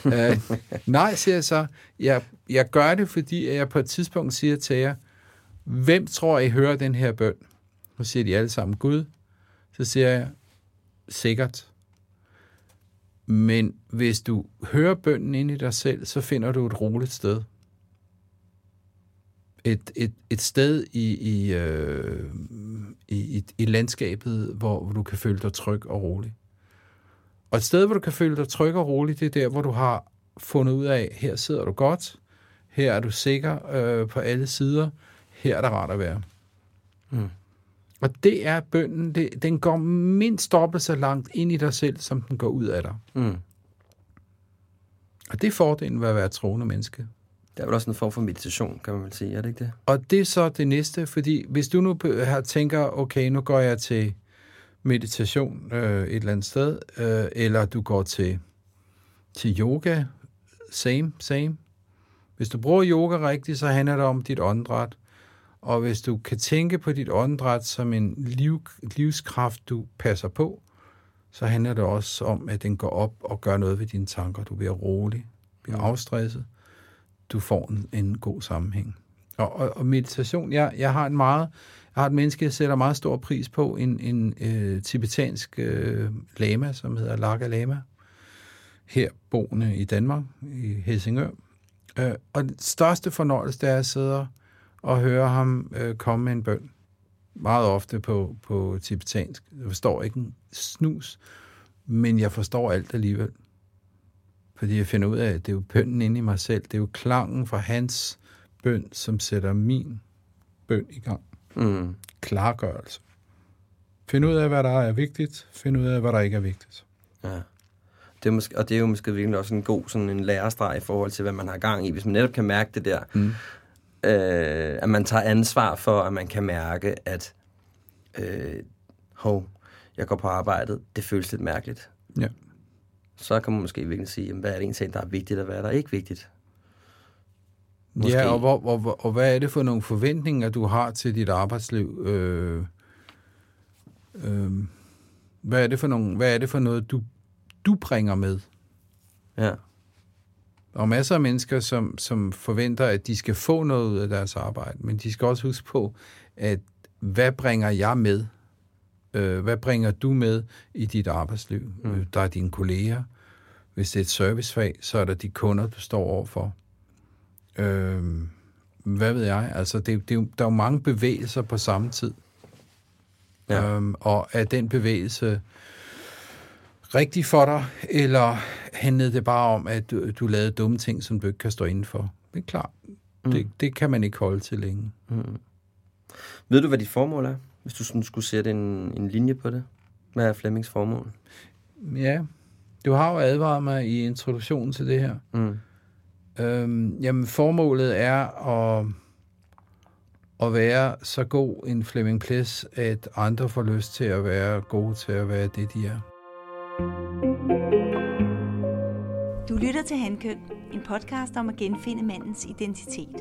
S1: øh, [laughs] nej, siger jeg så, jeg, jeg gør det, fordi jeg på et tidspunkt siger til jer, hvem tror I hører den her bøn? Så siger de alle sammen, Gud. Så siger jeg, sikkert. Men hvis du hører bønnen ind i dig selv, så finder du et roligt sted. Et, et, et sted i, i, øh, i, i, i landskabet, hvor, hvor du kan føle dig tryg og rolig. Og et sted, hvor du kan føle dig tryg og rolig, det er der, hvor du har fundet ud af, her sidder du godt, her er du sikker øh, på alle sider, her er der rart at være. Mm. Og det er bønden, det, den går mindst dobbelt så langt ind i dig selv, som den går ud af dig.
S2: Mm.
S1: Og det er fordelen ved at være troende menneske.
S2: Det er vel også en form for meditation, kan man vel sige, er det ikke det?
S1: Og det er så det næste, fordi hvis du nu her tænker, okay, nu går jeg til meditation øh, et eller andet sted, øh, eller du går til, til yoga, same, same. Hvis du bruger yoga rigtigt, så handler det om dit åndedræt. Og hvis du kan tænke på dit åndedræt som en liv, livskraft, du passer på, så handler det også om, at den går op og gør noget ved dine tanker. Du bliver rolig, bliver afstresset, du får en, en god sammenhæng. Og, og, og meditation, jeg, jeg har en meget, jeg har et menneske, jeg sætter meget stor pris på, en, en øh, tibetansk øh, lama, som hedder Laga Lama, her boende i Danmark, i Helsingør. Øh, og den største fornøjelse, det er at sidde og høre ham øh, komme med en bøn. Meget ofte på, på tibetansk. Jeg forstår ikke en snus, men jeg forstår alt alligevel. Fordi jeg finder ud af, at det er jo bønnen inde i mig selv. Det er jo klangen fra hans bøn, som sætter min bøn i gang.
S2: Mm.
S1: Klargørelse. Find ud af, hvad der er vigtigt. Find ud af, hvad der ikke er vigtigt.
S2: Ja. Det er måske, og det er jo måske virkelig også en god sådan en lærestreg i forhold til, hvad man har gang i. Hvis man netop kan mærke det der, mm. Øh, at man tager ansvar for, at man kan mærke, at øh, hov, jeg går på arbejdet, det føles lidt mærkeligt.
S1: Ja.
S2: Så kan man måske virkelig sige, jamen, hvad er det egentlig, der er vigtigt, og hvad er der ikke vigtigt? Måske.
S1: Ja, og, hvor, og, og hvad er det for nogle forventninger, du har til dit arbejdsliv? Øh, øh, hvad, er det for nogle, hvad er det for noget, du, du bringer med?
S2: Ja.
S1: Er masser af mennesker, som, som forventer, at de skal få noget ud af deres arbejde, men de skal også huske på, at hvad bringer jeg med? Øh, hvad bringer du med i dit arbejdsliv? Mm. Der er dine kolleger. Hvis det er et servicefag, så er der de kunder, du står overfor. Øh, hvad ved jeg? Altså, det, det, der er jo mange bevægelser på samme tid.
S2: Ja.
S1: Øhm, og er den bevægelse rigtig for dig, eller handlede det bare om, at du, du lavede dumme ting, som du ikke kan stå indenfor? Det er klart. Mm. Det, det kan man ikke holde til længe.
S2: Mm. Ved du, hvad dit formål er? Hvis du sådan skulle sætte en, en linje på det? Hvad er Flemmings formål?
S1: Ja, du har jo advaret mig i introduktionen til det her.
S2: Mm.
S1: Øhm, jamen, formålet er at, at være så god en Flemming Ples, at andre får lyst til at være gode til at være det, de er.
S5: Du lytter til Handkøn, en podcast om at genfinde mandens identitet.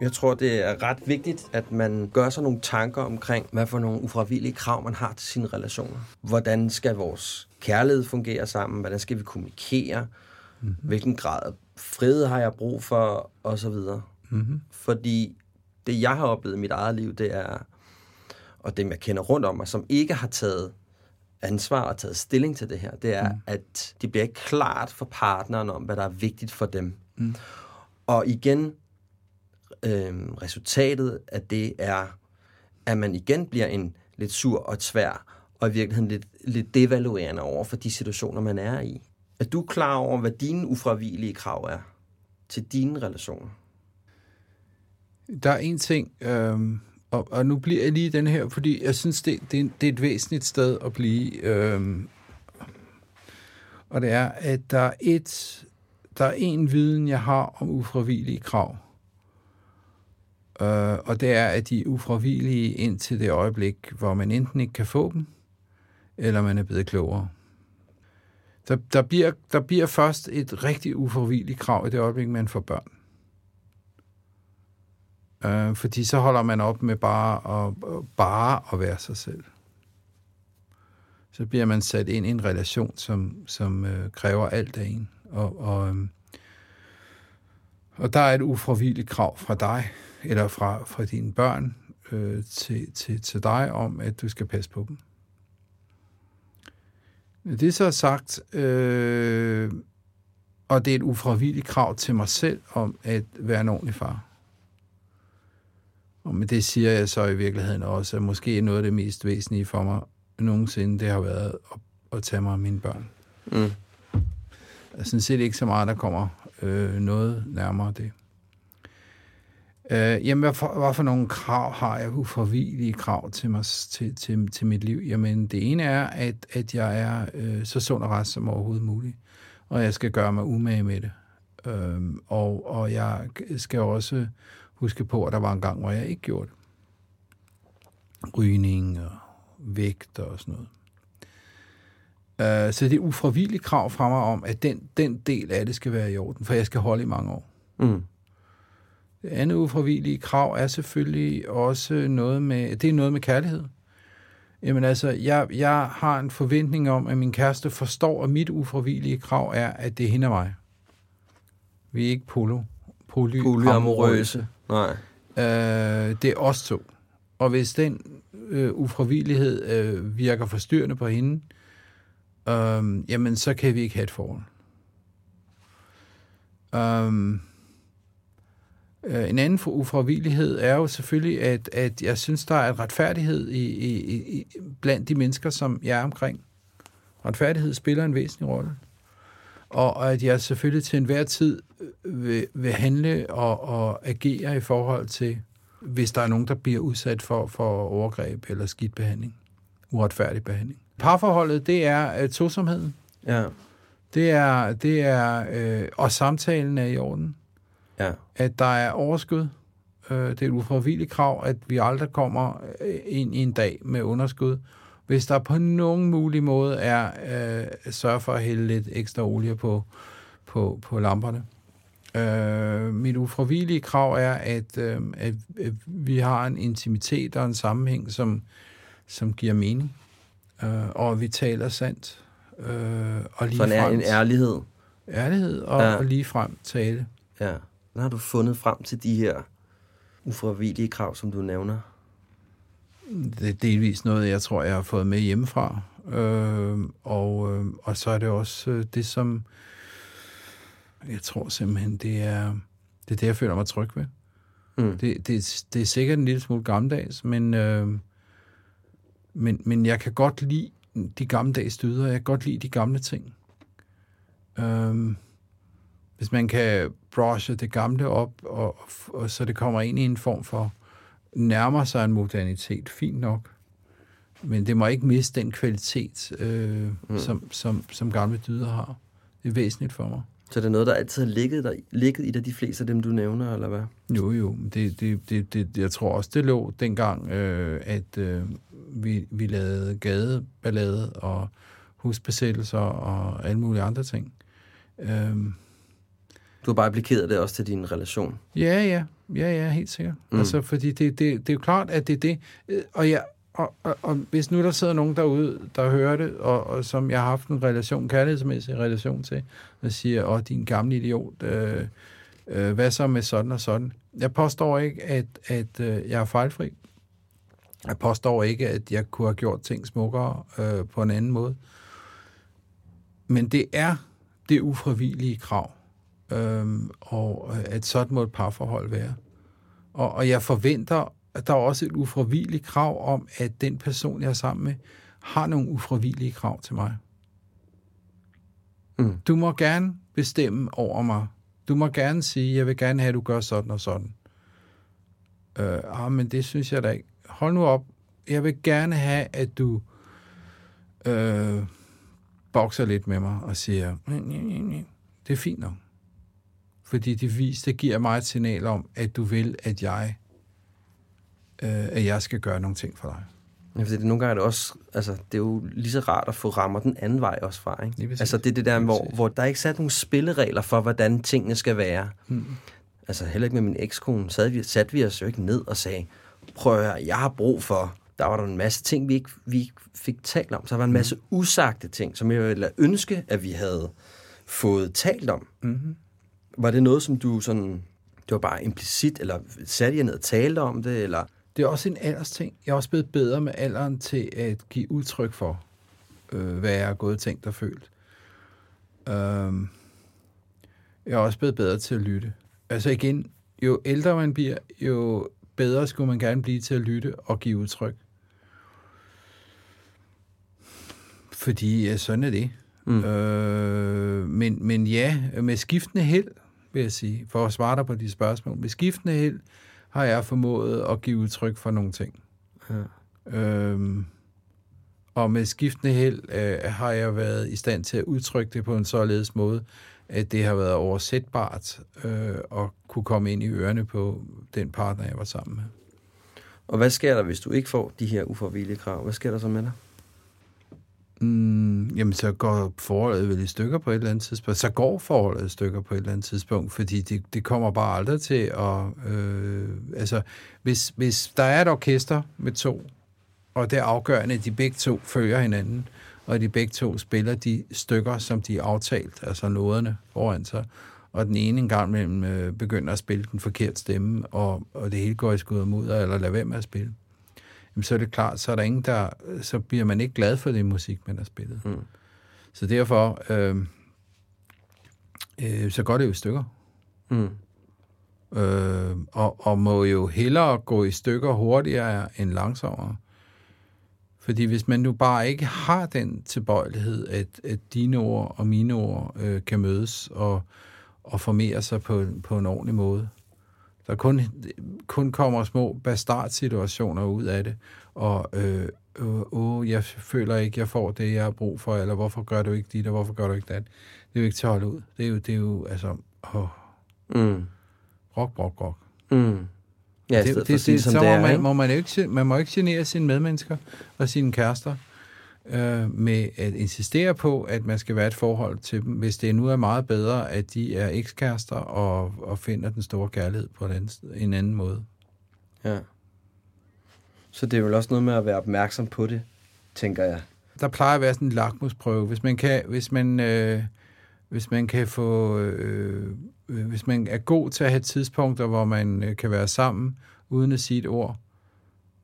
S2: Jeg tror, det er ret vigtigt, at man gør sig nogle tanker omkring, hvad for nogle ufravillige krav, man har til sine relationer. Hvordan skal vores kærlighed fungere sammen? Hvordan skal vi kommunikere? Mm-hmm. Hvilken grad af fred har jeg brug for? Og så videre.
S1: Mm-hmm.
S2: Fordi det, jeg har oplevet i mit eget liv, det er, og dem, jeg kender rundt om mig, som ikke har taget ansvar og taget stilling til det her, det er, mm. at de bliver ikke klart for partneren om, hvad der er vigtigt for dem.
S1: Mm.
S2: Og igen, øh, resultatet af det er, at man igen bliver en lidt sur og tvær, og i virkeligheden lidt, lidt devaluerende over for de situationer, man er i. Er du klar over, hvad dine ufravigelige krav er til dine relationer?
S1: Der er en ting, øh, og, og nu bliver jeg lige den her, fordi jeg synes, det, det, det er et væsentligt sted at blive. Øhm, og det er, at der er et, der er en viden, jeg har om ufravillige krav. Øh, og det er, at de er ufravillige indtil det øjeblik, hvor man enten ikke kan få dem, eller man er blevet klogere. Der, der, bliver, der bliver først et rigtig ufravilligt krav i det øjeblik, man får børn. Øh, fordi så holder man op med bare at, bare at være sig selv. Så bliver man sat ind i en relation, som, som øh, kræver alt af en. Og, og, øh, og der er et ufravigeligt krav fra dig, eller fra, fra dine børn øh, til, til, til dig om, at du skal passe på dem. Det er så sagt, øh, og det er et ufravigeligt krav til mig selv om at være en ordentlig far. Og med det siger jeg så i virkeligheden også, at måske noget af det mest væsentlige for mig nogensinde, det har været at, at tage mig af mine børn.
S2: Mm.
S1: Jeg sådan set ikke så meget, der kommer øh, noget nærmere det. Øh, jamen, hvad for, hvad for nogle krav har jeg, uforvigelige krav til, mig, til, til, til mit liv? Jamen, det ene er, at, at jeg er øh, så sund og rest som overhovedet muligt, og jeg skal gøre mig umage med det. Øh, og, og jeg skal også huske på, at der var en gang, hvor jeg ikke gjorde det. Rygning og vægt og sådan noget. Øh, så det er ufravilligt krav fra mig om, at den, den del af det skal være i orden, for jeg skal holde i mange år.
S2: Mm.
S1: Det andet ufravillige krav er selvfølgelig også noget med, det er noget med kærlighed. Jamen altså, jeg, jeg har en forventning om, at min kæreste forstår, at mit ufravillige krav er, at det er hende og mig. Vi er ikke polo, poly,
S2: Polyamorøse. Nej.
S1: Øh, det er os to. Og hvis den øh, ufravillighed øh, virker forstyrrende på hende, øh, jamen så kan vi ikke have et forhold. Um, øh, en anden for ufravillighed er jo selvfølgelig, at, at jeg synes, der er retfærdighed i, i, i, blandt de mennesker, som jeg er omkring. Retfærdighed spiller en væsentlig rolle. Og at jeg selvfølgelig til enhver tid vil, vil handle og, og agere i forhold til, hvis der er nogen, der bliver udsat for, for overgreb eller skidt behandling. Uretfærdig behandling. Parforholdet, det er uh, tosomheden.
S2: Ja.
S1: Det er, det er øh, og samtalen er i orden.
S2: Ja.
S1: At der er overskud. Øh, det er et ufravilligt krav, at vi aldrig kommer øh, ind i en dag med underskud. Hvis der på nogen mulig måde er øh, sørge for at hælde lidt ekstra olie på, på, på lamperne. Øh, mit ufravillige krav er, at, øh, at, at vi har en intimitet og en sammenhæng, som, som giver mening. Øh, og at vi taler sandt. Øh, og lige
S2: Sådan er en ærlighed.
S1: Ærlighed og,
S2: Ja.
S1: og lige frem tale.
S2: Ja. Hvordan har du fundet frem til de her ufravillige krav, som du nævner?
S1: Det er delvis noget, jeg tror, jeg har fået med hjemmefra. Øh, og, øh, og så er det også øh, det, som jeg tror simpelthen, det er det, er det jeg føler mig tryg ved.
S2: Mm.
S1: Det, det, det er sikkert en lille smule gammeldags, men, øh, men, men jeg kan godt lide de gammeldags dyder. Jeg kan godt lide de gamle ting. Øh, hvis man kan brushe det gamle op, og, og så det kommer ind i en form for nærmer sig en modernitet, fint nok. Men det må ikke miste den kvalitet, øh, mm. som, som, som gamle dyder har. Det er væsentligt for mig.
S2: Så det er noget, der altid har ligget, der, ligget i dig, de fleste af dem, du nævner, eller hvad?
S1: Jo, jo. Det, det, det, det, jeg tror også, det lå dengang, øh, at øh, vi, vi lavede gadeballade og husbesættelser og alle mulige andre ting. Øh,
S2: Du har bare applikeret det også til din relation.
S1: Ja, ja. Ja, ja, helt sikkert. Mm. Altså, fordi det, det, det er jo klart, at det er det. Øh, Og, jeg, og, og, og hvis nu der sidder nogen derude, der hører det, og, og som jeg har haft en relation, kærlighedsmæssig relation til, og siger, åh, din gamle idiot, øh, øh, hvad så med sådan og sådan? Jeg påstår ikke, at, at øh, jeg er fejlfri. Jeg påstår ikke, at jeg kunne have gjort ting smukkere øh, på en anden måde. Men det er det ufravillige krav. Øhm, og øh, at sådan må et parforhold være. Og, og jeg forventer, at der er også et ufravilligt krav om, at den person, jeg er sammen med, har nogle ufravillige krav til mig.
S2: Mm.
S1: Du må gerne bestemme over mig. Du må gerne sige, jeg vil gerne have, at du gør sådan og sådan. Øh, ah, men det synes jeg da ikke. Hold nu op. Jeg vil gerne have, at du øh, bokser lidt med mig og siger, det er fint nok. Fordi det vis, det giver mig et signal om, at du vil, at jeg, øh, at jeg skal gøre nogle ting for dig.
S2: Ja, fordi det, nogle gange er det også, altså, det er jo lige så rart at få rammer den anden vej også fra,
S1: Lige
S2: ikke?
S1: præcis.
S2: Altså, det er det der,
S1: Lige
S2: hvor, hvor der er ikke sat nogle spilleregler for, hvordan tingene skal være.
S1: Mm.
S2: Altså, heller ikke med min ekskone, sad vi, satte vi os jo ikke ned og sagde, prøv at høre, jeg har brug for, der var der en masse ting, vi ikke, vi ikke fik talt om. Så der var en masse usagte ting, som jeg ville ønske, at vi havde fået talt om.
S1: Mm-hmm.
S2: Var det noget, som du sådan, det var bare implicit, eller satte jeg ned og talte om det, eller...
S1: Det er også en aldersting. Jeg er også blevet bedre med alderen til at give udtryk for, øh, hvad jeg har gået og tænkt og følt. Øhm, jeg er også blevet bedre til at lytte. Altså igen, jo ældre man bliver, jo bedre skulle man gerne blive til at lytte og give udtryk. Fordi ja, sådan er det. Mm. Øh, men, men ja, med skiftende held, vil jeg sige, for at svare dig på de spørgsmål. Med skiftende held har jeg formået at give udtryk for nogle ting. Ja. Øhm, og med skiftende held øh, har jeg været i stand til at udtrykke det på en således måde, at det har været oversætbart øh, at kunne komme ind i ørerne på den partner, jeg var sammen med.
S2: Og hvad sker der, hvis du ikke får de her uforvillige krav? Hvad sker der så med dig?
S1: Mm, jamen, så går forholdet vel i stykker på et eller andet tidspunkt. Så går forholdet i stykker på et eller andet tidspunkt, fordi det, det kommer bare aldrig til at... Øh, altså, hvis, hvis der er et orkester med to, og det er afgørende, at de begge to følger hinanden, og de begge to spiller de stykker, som de er aftalt, altså noderne foran sig, og den ene en gang mellem øh, begynder at spille den forkerte stemme, og, og det hele går i skud og mudder, eller lader være med at spille jamen, så er det klart, så er der ingen, der, så bliver man ikke glad for det musik, man har spillet. Mm. Så derfor, øh, øh, så går det jo i stykker. Mm. Øh, og, og må jo hellere gå i stykker hurtigere end langsommere. Fordi hvis man nu bare ikke har den tilbøjelighed, at, at dine ord og mine ord øh, kan mødes og, og formere sig på, på en ordentlig måde, der kun, kun kommer små bastardsituationer ud af det, og øh, øh, åh, jeg føler ikke, jeg får det, jeg har brug for, eller hvorfor gør du ikke dit, og hvorfor gør du ikke det? Det er jo ikke til at holde ud. Det er jo, det er jo altså, åh, mm. rock, rock, rock.
S2: Mm. Ja, det, det, det, det,
S1: så må, er, man, må man, ikke, man må ikke genere sine medmennesker og sine kærester øh, med at insistere på, at man skal være et forhold til dem, hvis det nu er meget bedre, at de er ekskærester og, og finder den store kærlighed på en anden, en anden måde.
S2: Ja. Så det er vel også noget med at være opmærksom på det, tænker jeg.
S1: Der plejer at være sådan en lakmusprøve. Hvis man kan, hvis man, øh, hvis man kan få... Øh, øh, hvis man er god til at have tidspunkter, hvor man øh, kan være sammen, uden at sige et ord,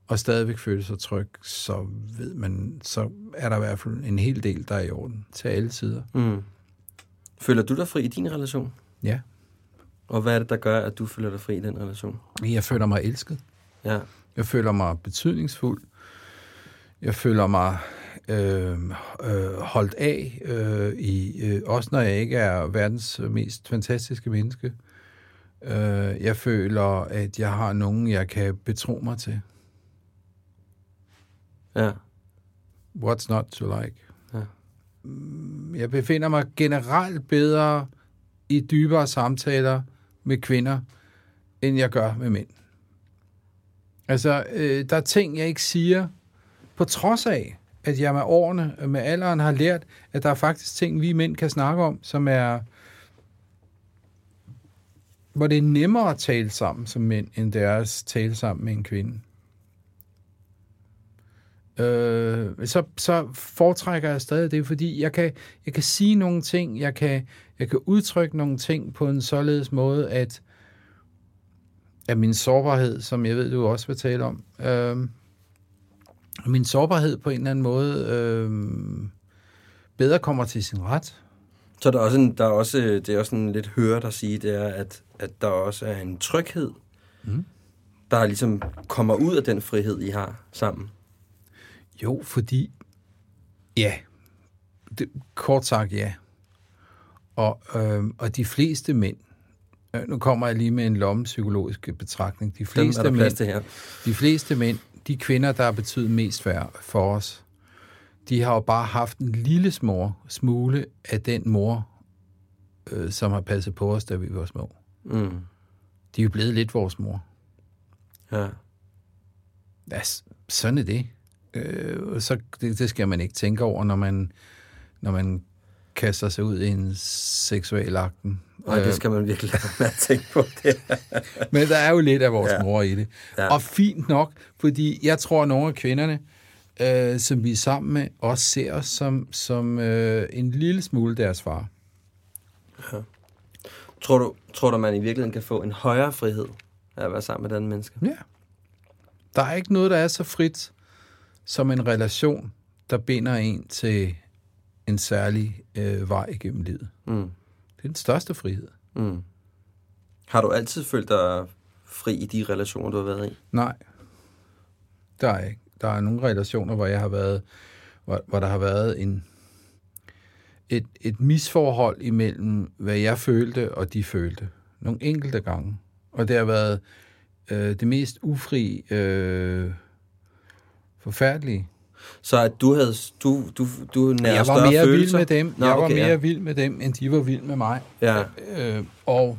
S1: og stadigvæk føle sig tryg, så ved man, så er der i hvert fald en hel del, der er i orden til alle sider. Mm.
S2: Føler du dig fri i din relation?
S1: Ja.
S2: Og hvad er det, der gør, at du føler dig fri i den relation?
S1: Jeg føler mig elsket.
S2: Ja.
S1: Jeg føler mig betydningsfuld. Jeg føler mig øh, øh, holdt af, øh, i, øh, også når jeg ikke er verdens mest fantastiske menneske. Øh, jeg føler, at jeg har nogen, jeg kan betro mig til.
S2: Ja.
S1: What's not to like? Ja. Jeg befinder mig generelt bedre i dybere samtaler med kvinder, end jeg gør med mænd. Altså, øh, der er ting, jeg ikke siger, på trods af, at jeg med årene, med alderen har lært, at der er faktisk ting, vi mænd kan snakke om, som er, hvor det er nemmere at tale sammen som mænd, end det er at tale sammen med en kvinde. Øh, så, så foretrækker jeg stadig det, fordi jeg kan, jeg kan sige nogle ting, jeg kan, jeg kan udtrykke nogle ting på en således måde, at af min sårbarhed, som jeg ved, du også vil tale om. Øh, min sårbarhed på en eller anden måde øh, bedre kommer til sin ret.
S2: Så der er også, en, der er også, det er også en lidt hørt at sige, det er, at, at der også er en tryghed, mm. der ligesom kommer ud af den frihed, I har sammen.
S1: Jo, fordi... Ja. Det, kort sagt, ja. Og, øh, og de fleste mænd, Øh, nu kommer jeg lige med en lommepsykologisk betragtning. De fleste,
S2: Dem
S1: mænd,
S2: her.
S1: de fleste mænd, de kvinder, der har betydet mest for, for os, de har jo bare haft en lille små, smule af den mor, øh, som har passet på os, da vi var små. Mm. De er jo blevet lidt vores mor.
S2: Ja.
S1: Ja, sådan er det. Øh, så det, det skal man ikke tænke over, når man, når man kaster sig ud i en seksuel akten.
S2: Nej, det skal man virkelig lade med at tænke på. Det. [laughs]
S1: Men der er jo lidt af vores ja. mor i det. Ja. Og fint nok, fordi jeg tror, at nogle af kvinderne, øh, som vi er sammen med, også ser os som, som øh, en lille smule deres far.
S2: Ja. Tror du, tror du, man i virkeligheden kan få en højere frihed af at være sammen med den menneske?
S1: Ja. Der er ikke noget, der er så frit som en relation, der binder en til en særlig øh, vej igennem livet. Mm. Det er den største frihed. Mm.
S2: Har du altid følt dig fri i de relationer, du har været i?
S1: Nej, der er ikke. Der er nogle relationer, hvor jeg har været hvor, hvor der har været en, et, et misforhold imellem, hvad jeg følte og de følte. Nogle enkelte gange. Og det har været øh, det mest ufri, øh, forfærdelige.
S2: Så at du havde du du du nærer
S1: jeg var mere
S2: følelser?
S1: vild med dem.
S2: Nå,
S1: jeg var
S2: okay,
S1: mere
S2: ja.
S1: vild med dem, end de var vild med mig.
S2: Ja.
S1: Øh, og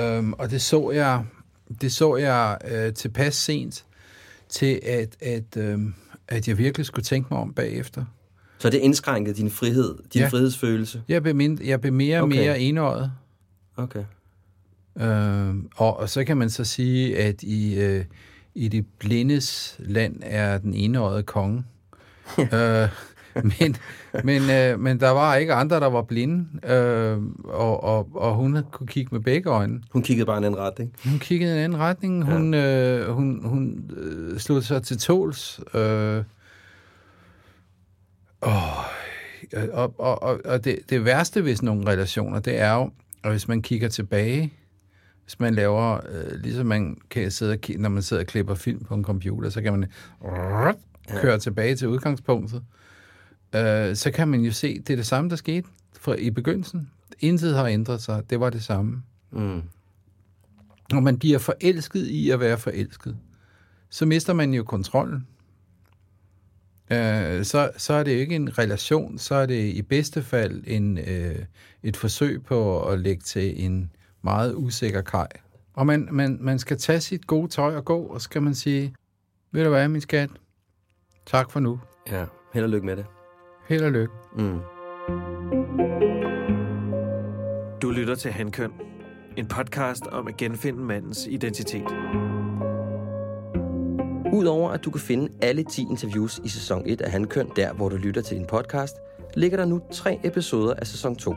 S1: øhm, og det så jeg det så jeg øh, tilpas sent til at at øhm, at jeg virkelig skulle tænke mig om bagefter.
S2: Så det indskrænkede din frihed, din
S1: Ja.
S2: frihedsfølelse?
S1: Jeg blev, mind, jeg blev mere og
S2: Okay.
S1: mere enøjet.
S2: Okay.
S1: Øhm, og, og så kan man så sige, at i, øh, i det blindes land er den enøjede konge. øh, men, men, øh, men der var ikke andre, der var blinde, øh, og, og, og hun kunne kigge med begge øjne.
S2: Hun kiggede bare i en anden retning.
S1: Hun kiggede i en anden retning. Hun, øh, hun, hun øh, slog sig til tåls. Øh, og og, og, og, og det, det værste ved sådan nogle relationer, det er jo, at hvis man kigger tilbage, hvis man laver, øh, ligesom man kan sidde og, når man sidder og klipper film på en computer, så kan man køre tilbage til udgangspunktet. Øh, så kan man jo se, det er det samme, der skete fra, i begyndelsen. Intet har ændret sig. Det var det samme.
S2: Mm.
S1: Når man bliver forelsket i at være forelsket, så mister man jo kontrollen. Øh, så, så er det jo ikke en relation, så er det i bedste fald en, øh, et forsøg på at lægge til en meget usikker kaj. Og man, man, man skal tage sit gode tøj og gå, og så skal man sige, ved du hvad, min skat, tak for nu.
S2: Ja, held og lykke med det.
S1: Held og lykke.
S2: Mm.
S6: Du lytter til Handkøn. En podcast om at genfinde mandens identitet.
S2: Udover at du kan finde alle 10 interviews i sæson 1 af Handkøn, der hvor du lytter til din podcast, ligger der nu tre episoder af sæson 2.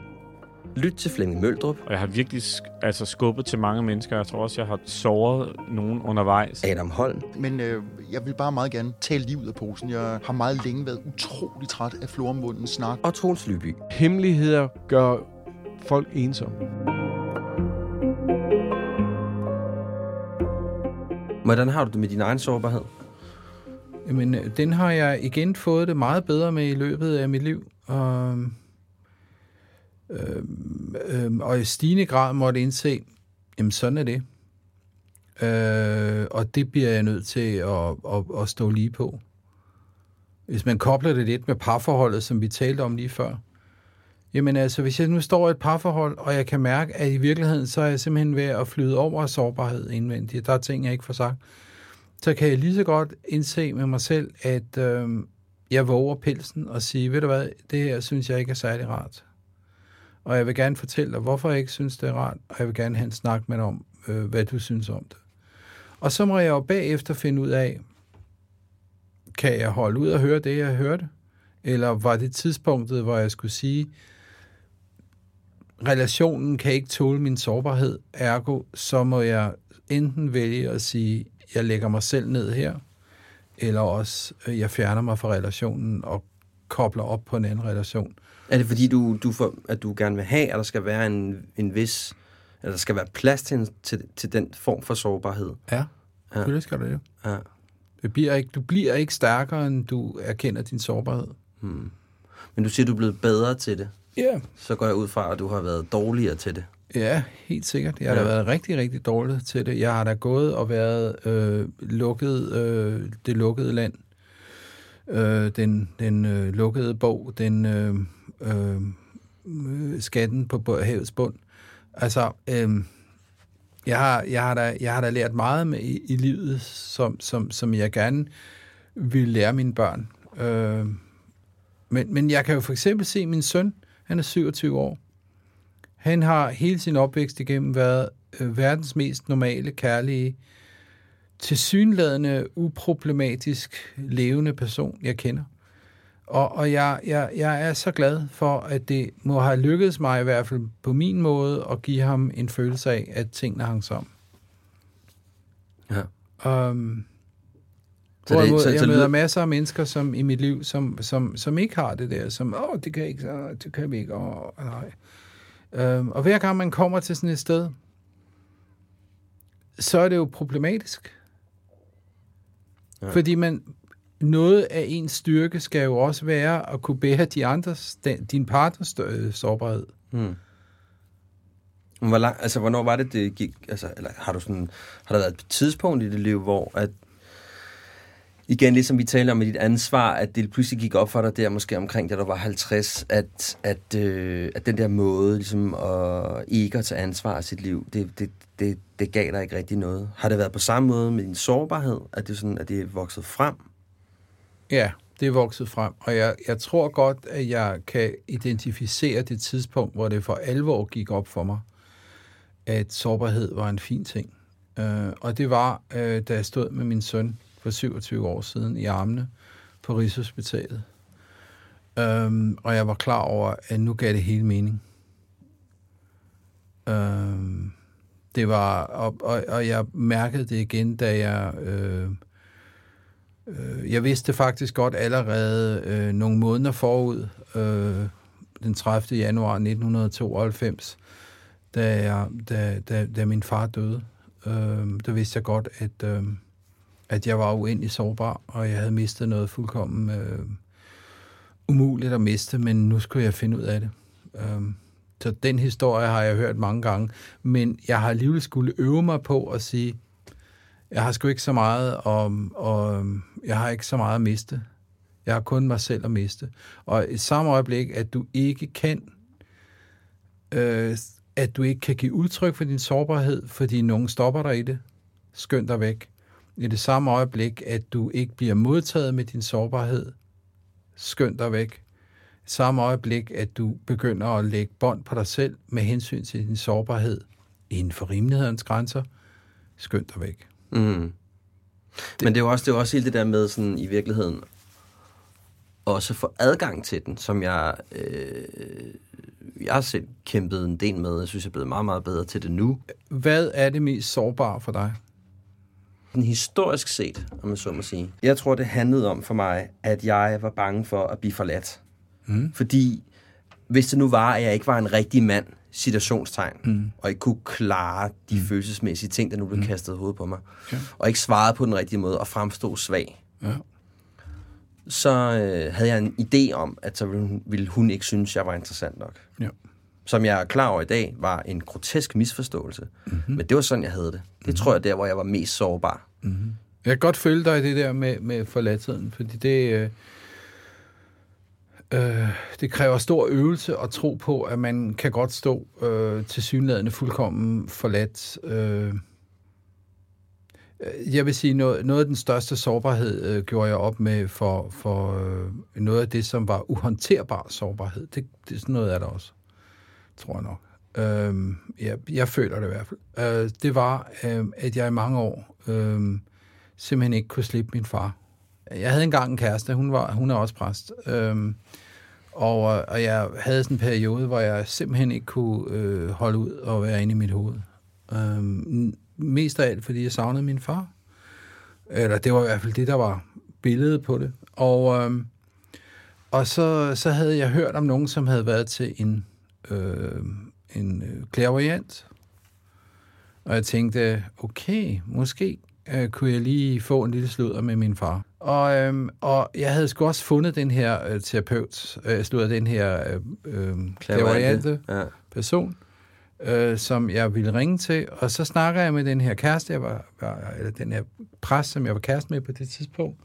S2: Lyt til Flemming Møldrup,
S7: Og jeg har virkelig sk- altså skubbet til mange mennesker. Jeg tror også, jeg har såret nogen undervejs.
S2: Adam Holm,
S8: Men øh, jeg vil bare meget gerne tale livet af posen. Jeg har meget længe været utrolig træt af flormundens snak.
S2: og Troels Lyby.
S3: Hemmeligheder gør folk ensomme.
S2: Hvordan har du det med din egen sårbarhed?
S1: Jamen, øh, den har jeg igen fået det meget bedre med i løbet af mit liv. Og, Øhm, øhm, og i stigende grad måtte indse, jamen sådan er det. Øh, og det bliver jeg nødt til at, at, at stå lige på. Hvis man kobler det lidt med parforholdet, som vi talte om lige før. Jamen altså, hvis jeg nu står i et parforhold, og jeg kan mærke, at i virkeligheden, så er jeg simpelthen ved at flyde over af sårbarhed indvendigt. Der er ting, jeg ikke får sagt så kan jeg lige så godt indse med mig selv, at øh, jeg våger pelsen og sige, ved du hvad, det her synes jeg ikke er særlig rart. Og jeg vil gerne fortælle dig, hvorfor jeg ikke synes, det er rart, og jeg vil gerne have en snak med dig om, øh, hvad du synes om det. Og så må jeg jo bagefter finde ud af, kan jeg holde ud og høre det, jeg hørte? Eller var det tidspunktet, hvor jeg skulle sige, relationen kan ikke tåle min sårbarhed, ergo, så må jeg enten vælge at sige, jeg lægger mig selv ned her, eller også, øh, jeg fjerner mig fra relationen og kobler op på en anden relation.
S2: Er det fordi, du, du får, at du gerne vil have, at der skal være en, en vis... Eller der skal være plads til, en- til, til den form for sårbarhed?
S1: Ja, selvfølgelig skal det jo.
S2: Ja.
S1: Det bliver ikke, du bliver ikke stærkere, end du erkender din sårbarhed.
S2: Hmm. Men du siger, du er blevet bedre til det.
S1: Ja.
S2: Så går jeg ud fra, at du har været dårligere til det.
S1: Ja, helt sikkert. Jeg har ja. da
S2: Ja.
S1: været rigtig, rigtig dårlig til det. Jeg har da gået og været øh, lukket, øh, det lukkede land. Øh, den den øh, lukkede bog, den øh, Øh, øh, skatten på havets bund. Altså, øh, jeg, har, jeg, har da, jeg har da lært meget med i, i livet, som, som, som jeg gerne vil lære mine børn. Øh, men, men jeg kan jo for eksempel se min søn, han er 27 år. Han har hele sin opvækst igennem været øh, verdens mest normale, kærlige, tilsyneladende uproblematisk levende person, jeg kender. Og, og jeg, jeg, jeg er så glad for, at det må have lykkedes mig i hvert fald på min måde at give ham en følelse af, at tingene hang sammen.
S2: Ja.
S1: Um,
S2: Så det-
S1: det,
S2: så-
S1: jeg
S2: så
S1: møder
S2: lyder-
S1: masser af mennesker som i mit liv, som, som, som ikke har det der, som, åh, det kan ikke, åh, det kan vi ikke, åh, nej. Øhm, og hver gang man kommer til sådan et sted, så er det jo problematisk.
S2: Ja.
S1: Fordi man noget af ens styrke skal jo også være at kunne bære de andres, den, din partners øh, sårbarhed.
S2: Mm. Hvor lang, altså, hvornår var det, det gik? Altså, eller har, du sådan, har der været et tidspunkt i dit liv, hvor at, igen, ligesom vi taler om med dit ansvar, at det pludselig gik op for dig der, måske omkring, da du var 50, at, at, øh, at den der måde, ligesom at ikke at tage ansvar af sit liv, det, det, det, det gav dig ikke rigtig noget. Har det været på samme måde med din sårbarhed, at det, sådan, at det er vokset frem?
S1: Ja, det er vokset frem, og jeg, jeg tror godt, at jeg kan identificere det tidspunkt, hvor det for alvor gik op for mig, at sårbarhed var en fin ting. Uh, og det var, uh, da jeg stod med min søn for 27 år siden i armene på Rigshospitalet. Um, og jeg var klar over, at nu gav det hele mening. Um, det var, og, og, og jeg mærkede det igen, da jeg... Uh, Øh, jeg vidste faktisk godt allerede øh, nogle måneder forud, øh, den 30. januar 1992, da, jeg, da, da, da min far døde. Øh, der vidste jeg godt, at, øh, at jeg var uendelig sårbar, og jeg havde mistet noget fuldkommen øh, umuligt at miste, men nu skulle jeg finde ud af det. Øh, så den historie har jeg hørt mange gange, men jeg har alligevel skulle øve mig på at sige, jeg har sgu ikke så meget om, og øhm, jeg har ikke så meget at miste. Jeg har kun mig selv at miste. Og i samme øjeblik, at du ikke kan, øh, at du ikke kan give udtryk for din sårbarhed, fordi nogen stopper dig i det, skynd dig væk. I det samme øjeblik, at du ikke bliver modtaget med din sårbarhed, skynd dig væk. I samme øjeblik, at du begynder at lægge bånd på dig selv med hensyn til din sårbarhed inden for rimelighedens grænser, skynd dig væk.
S2: Mm. Men det er jo også, det er også hele det der med sådan i virkeligheden også få adgang til den, som jeg, øh, jeg har selv kæmpet en del med. Jeg synes, jeg er blevet meget, meget bedre til det nu.
S1: Hvad er det mest sårbare for dig?
S2: Den historisk set, om man så må sige. Jeg tror, det handlede om for mig, at jeg var bange for at blive forladt. Mm. Fordi hvis det nu var, at jeg ikke var en rigtig mand, situationstegn, mm. og ikke kunne klare de mm. følelsesmæssige ting, der nu blev mm. kastet hovedet på mig, okay. og ikke svarede på den rigtige måde, og fremstod svag, ja. så øh, havde jeg en idé om, at så ville hun, ville hun ikke synes, jeg var interessant nok. Ja. Som jeg er klar over i dag, var en grotesk misforståelse. Mm-hmm. Men det var sådan, jeg havde det. Det mm-hmm. tror jeg der, hvor jeg var mest sårbar.
S1: Mm-hmm. Jeg kan godt følge dig i det der med, med forladtheden, fordi det... Øh Øh, det kræver stor øvelse at tro på, at man kan godt stå øh, til synlædende fuldkommen forladt. Øh, jeg vil sige, noget, noget af den største sårbarhed øh, gjorde jeg op med for, for øh, noget af det, som var uhåndterbar sårbarhed. Det, det sådan noget er der også, tror jeg nok. Øh, jeg, jeg føler det i hvert fald. Øh, det var, øh, at jeg i mange år øh, simpelthen ikke kunne slippe min far. Jeg havde engang en kæreste, hun, var, hun er også præst. Øhm, og, og jeg havde sådan en periode, hvor jeg simpelthen ikke kunne øh, holde ud og være inde i mit hoved. Øhm, mest af alt, fordi jeg savnede min far. Eller det var i hvert fald det, der var billedet på det. Og, øhm, og så, så havde jeg hørt om nogen, som havde været til en, øhm, øh, en klærvariant. Og jeg tænkte, okay, måske øh, kunne jeg lige få en lille sludder med min far. Og, øhm, og jeg havde sgu også fundet den her øh, terapeut, øh, slutter den her øh, øh, klaverante ja. person, øh, som jeg ville ringe til, og så snakker jeg med den her kæreste, jeg var, var, eller den her præst, som jeg var kæreste med på det tidspunkt,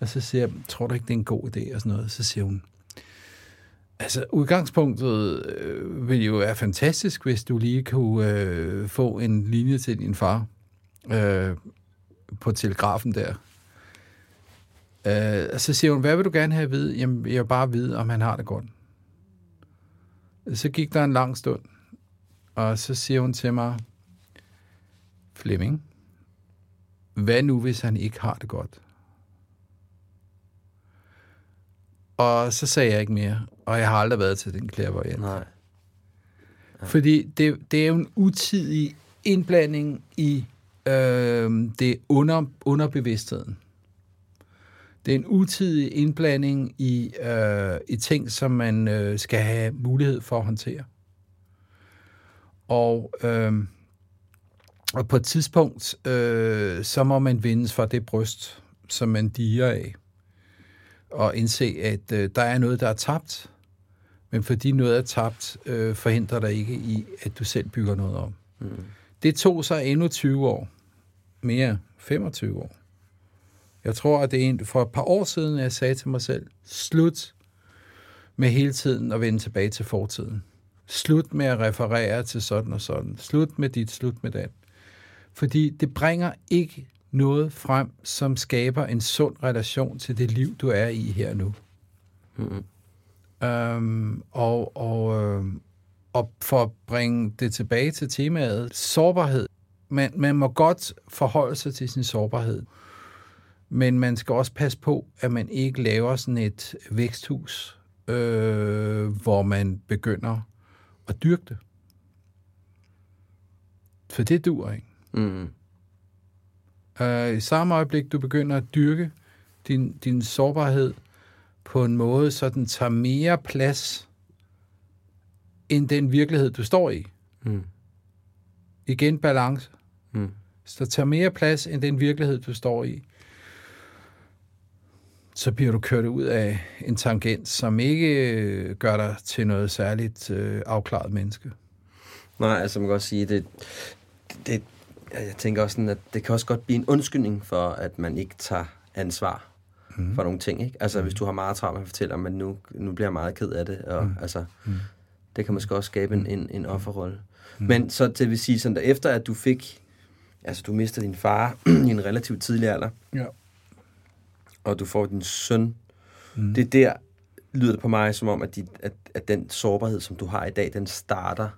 S1: og så siger jeg, tror du ikke, det er en god idé, og sådan noget. Så siger hun, altså udgangspunktet øh, ville jo være fantastisk, hvis du lige kunne øh, få en linje til din far øh, på telegrafen der. Øh, så siger hun, hvad vil du gerne have at vide? Jamen, jeg vil bare vide, om han har det godt. Så gik der en lang stund, og så siger hun til mig, Flemming, hvad nu, hvis han ikke har det godt? Og så sagde jeg ikke mere, og jeg har aldrig været til den klærvariant. Nej. Ja. Fordi det, det er jo en utidig indblanding i øh, det under, underbevidstheden. Det er en utidig indblanding i, øh, i ting, som man øh, skal have mulighed for at håndtere. Og, øh, og på et tidspunkt, øh, så må man vindes fra det bryst, som man diger af. og indse, at øh, der er noget, der er tabt. Men fordi noget er tabt, øh, forhindrer dig ikke i, at du selv bygger noget om. Mm. Det tog sig endnu 20 år. Mere 25 år. Jeg tror, at det er en, for et par år siden, jeg sagde til mig selv, slut med hele tiden at vende tilbage til fortiden. Slut med at referere til sådan og sådan. Slut med dit, slut med dat. Fordi det bringer ikke noget frem, som skaber en sund relation til det liv, du er i her nu. Mm-hmm. Øhm, og, og, øhm, og for at bringe det tilbage til temaet, sårbarhed. Man, man må godt forholde sig til sin sårbarhed, men man skal også passe på, at man ikke laver sådan et væksthus, øh, hvor man begynder at dyrke det. For det dur ikke. Mm. Uh, I samme øjeblik, du begynder at dyrke din, din sårbarhed på en måde, så den tager mere plads end den virkelighed, du står i. Mm. Igen balance. Mm. Så tager mere plads end den virkelighed, du står i. Så bliver du kørt ud af en tangent, som ikke øh, gør dig til noget særligt øh, afklaret menneske.
S2: Nej, altså man kan også sige, det, det, jeg tænker også sådan, at det kan også godt blive en undskyldning for, at man ikke tager ansvar mm. for nogle ting. Ikke? Altså, mm. hvis du har meget travlt med at fortælle at nu, nu bliver jeg meget ked af det. Og, mm. altså, mm. Det kan måske også skabe en, en, en offerrolle. Mm. Men så det vil sige, sådan der, efter at du fik, altså du mister din far [clears throat] i en relativt tidlig alder,
S1: ja.
S2: og du får din søn, mm. det er der, lyder det på mig som om, at, de, at, at den sårbarhed, som du har i dag, den starter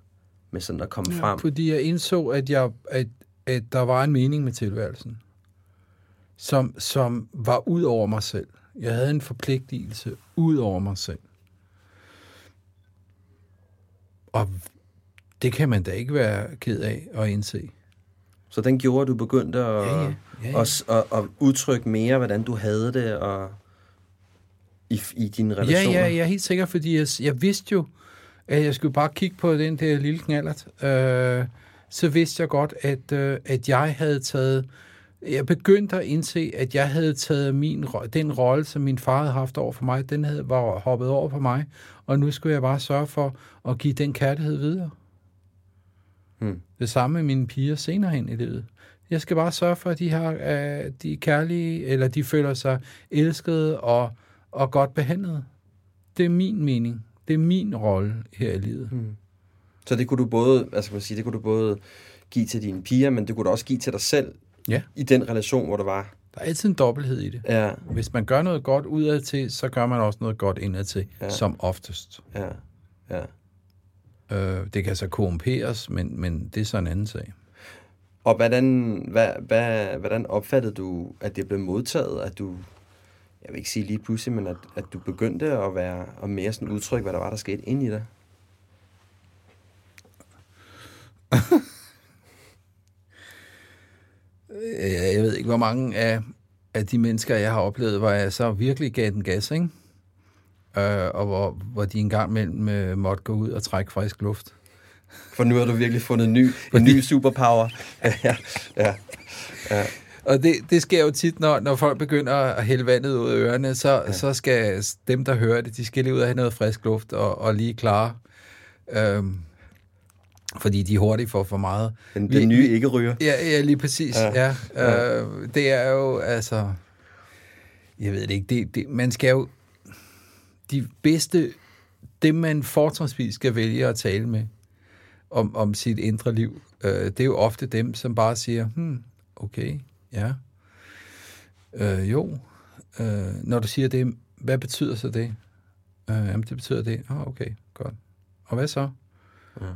S2: med sådan at komme
S1: ja,
S2: frem.
S1: Fordi jeg indså, at, jeg, at, at der var en mening med tilværelsen, som, som var ud over mig selv. Jeg havde en forpligtelse ud over mig selv. Og det kan man da ikke være ked af at indse.
S2: Så den gjorde, at du begyndte at,
S1: ja, ja. Ja, ja.
S2: At, at, at udtrykke mere, hvordan du havde det og i, i dine relationer?
S1: Ja, ja, jeg er helt sikker, fordi jeg, jeg vidste jo, at jeg skulle bare kigge på den der lille knallert. Øh, så vidste jeg godt, at, øh, at jeg havde taget... Jeg begyndte at indse, at jeg havde taget min, den rolle, som min far havde haft over for mig, den havde var hoppet over på mig, og nu skulle jeg bare sørge for at give den kærlighed videre. Hmm. Det samme med mine piger senere hen i livet. Jeg skal bare sørge for, at de, har, uh, de er kærlige, eller de føler sig elskede og, og godt behandlet. Det er min mening. Det er min rolle her i livet.
S2: Hmm. Så det kunne du både, man sige, det kunne du både give til dine piger, men det kunne du også give til dig selv
S1: ja.
S2: i den relation, hvor du var.
S1: Der er altid en dobbelthed i det.
S2: Ja.
S1: Hvis man gør noget godt udad til, så gør man også noget godt indad til, ja. som oftest.
S2: Ja, ja.
S1: Øh, det kan så korrumperes, men, men det er så en anden sag.
S2: Og hvordan, hvad, hvad, hvordan opfattede du, at det blev modtaget, at du, jeg vil ikke sige lige pludselig, men at, at du begyndte at være og mere sådan udtryk, hvad der var, der skete ind i dig? [laughs]
S1: jeg ved ikke, hvor mange af, af de mennesker, jeg har oplevet, hvor jeg så virkelig gav den gas, ikke? Øh, og hvor, hvor de engang mellem øh, måtte gå ud og trække frisk luft.
S2: For nu har du virkelig fundet en ny, en ny superpower. [laughs] ja, ja,
S1: ja. Og det, det sker jo tit, når, når folk begynder at hælde vandet ud af ørerne, så, ja. så skal dem, der hører det, de skal lige ud og have noget frisk luft og, og lige klare. Øhm, fordi de hurtigt får for meget.
S2: Den, den nye ikke ryger.
S1: Ja, ja, lige præcis. Ja. Ja. ja. Øh, det er jo, altså... Jeg ved det ikke. Det, det, man skal jo... De bedste... Dem, man fortrinsvis skal vælge at tale med om, om sit indre liv, øh, det er jo ofte dem, som bare siger, hmm, okay, ja. Øh, jo. Øh, når du siger det, hvad betyder så det? Øh, jamen, det betyder det. Ah, okay, godt. Og hvad så? Ja.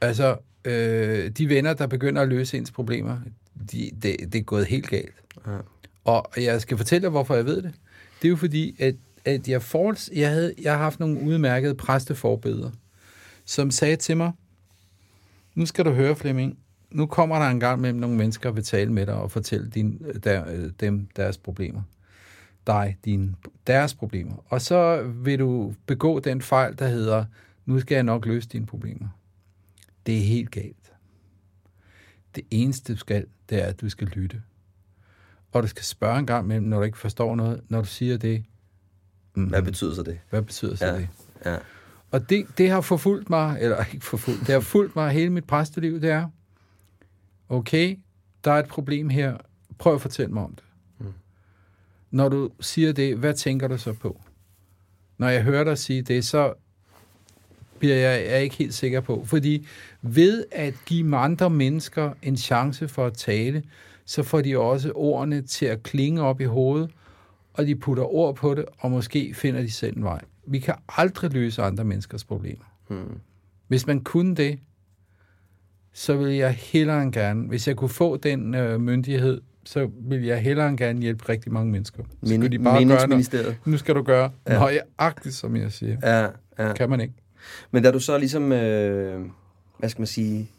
S1: Altså, øh, de venner, der begynder at løse ens problemer, de, det, det er gået helt galt. Ja. Og jeg skal fortælle dig, hvorfor jeg ved det. Det er jo fordi, at, at jeg, forholds, jeg, havde, jeg har haft nogle udmærkede præsteforbeder, som sagde til mig, nu skal du høre, Flemming, nu kommer der en gang mellem nogle mennesker, der vil tale med dig og fortælle din, der, dem deres problemer. Dig, din, deres problemer. Og så vil du begå den fejl, der hedder, nu skal jeg nok løse dine problemer. Det er helt galt. Det eneste, du skal, det er, at du skal lytte. Og du skal spørge en gang imellem, når du ikke forstår noget. Når du siger det, Mhm.
S2: Hvad betyder så det?
S1: Hvad betyder så
S2: Ja.
S1: det?
S2: Ja.
S1: Og det, det har forfulgt mig, eller ikke forfulgt, det har fulgt mig hele mit præsteliv, det er, okay, der er et problem her, prøv at fortælle mig om det.
S2: Mm.
S1: Når du siger det, hvad tænker du så på? Når jeg hører dig sige det, så bliver jeg, jeg er ikke helt sikker på. Fordi ved at give andre mennesker en chance for at tale, så får de også ordene til at klinge op i hovedet, og de putter ord på det, og måske finder de selv en vej. Vi kan aldrig løse andre menneskers problemer.
S2: Hmm.
S1: Hvis man kunne det, så ville jeg hellere end gerne, hvis jeg kunne få den øh, myndighed, så ville jeg hellere end gerne hjælpe rigtig mange mennesker. Så skulle de bare gøre noget. Nu skal du gøre
S2: ja.
S1: nøjagtigt, som jeg siger.
S2: Ja, ja.
S1: Kan man ikke.
S2: Men da du så ligesom, øh, hvad skal man sige,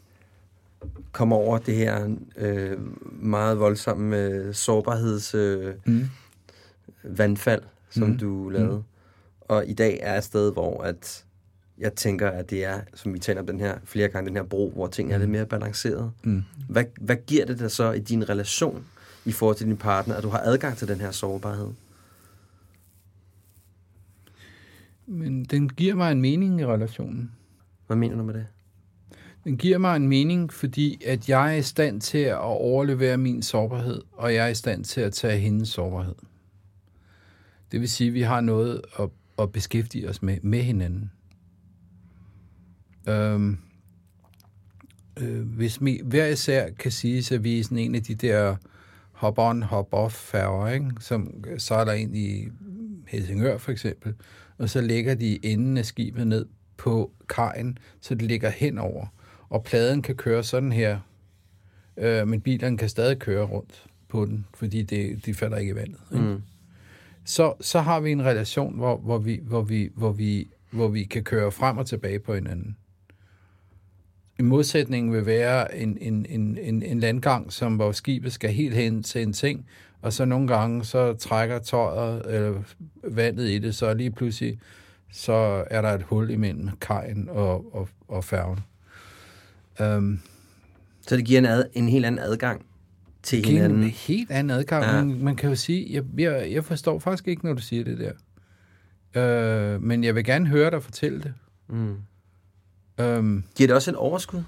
S2: kom over det her øh, meget voldsomme øh, sårbarheds øh,
S1: Mm.
S2: vandfald, som
S1: Mm.
S2: du lavede,
S1: Mm.
S2: og i dag er et sted, hvor at jeg tænker, at det er, som vi taler om den her flere gange, den her bro, hvor ting er lidt mere balanceret.
S1: Mm.
S2: Hvad, hvad giver det dig så i din relation i forhold til din partner, at du har adgang til den her sårbarhed?
S1: Men den giver mig en mening i relationen.
S2: Hvad mener du med det?
S1: Den giver mig en mening, fordi at jeg er i stand til at overlevere min sårbarhed, og jeg er i stand til at tage hendes sårbarhed. Det vil sige, at vi har noget at, at beskæftige os med, med hinanden. Øhm, øh, hvis vi hver især kan sige, at vi er sådan en af de der hop-on, hop-off færger, ikke? som sejler ind i Helsingør for eksempel, og så lægger de enden af skibet ned på kajen, så det ligger henover. Og pladen kan køre sådan her, øh, men bilerne kan stadig køre rundt på den, fordi det, de falder ikke i vandet. Ikke?
S2: Mm.
S1: Så, så har vi en relation, hvor, hvor, vi, hvor, vi, hvor, vi, hvor vi kan køre frem og tilbage på hinanden. En modsætning vil være en, en, en, en, en landgang, som hvor skibet skal helt hen til en ting, og så nogle gange så trækker tøjet eller vandet i det, så lige pludselig så er der et hul imellem kajen og, og, og færgen. Um,
S2: Så det giver en, ad, en helt anden adgang til hinanden.
S1: en helt anden adgang.
S2: Ja.
S1: Man, man kan jo sige, jeg, jeg, jeg forstår faktisk ikke, når du siger det der. Øh, men jeg vil gerne høre dig fortælle det.
S2: Mm.
S1: Øhm,
S2: Giver det også et overskud?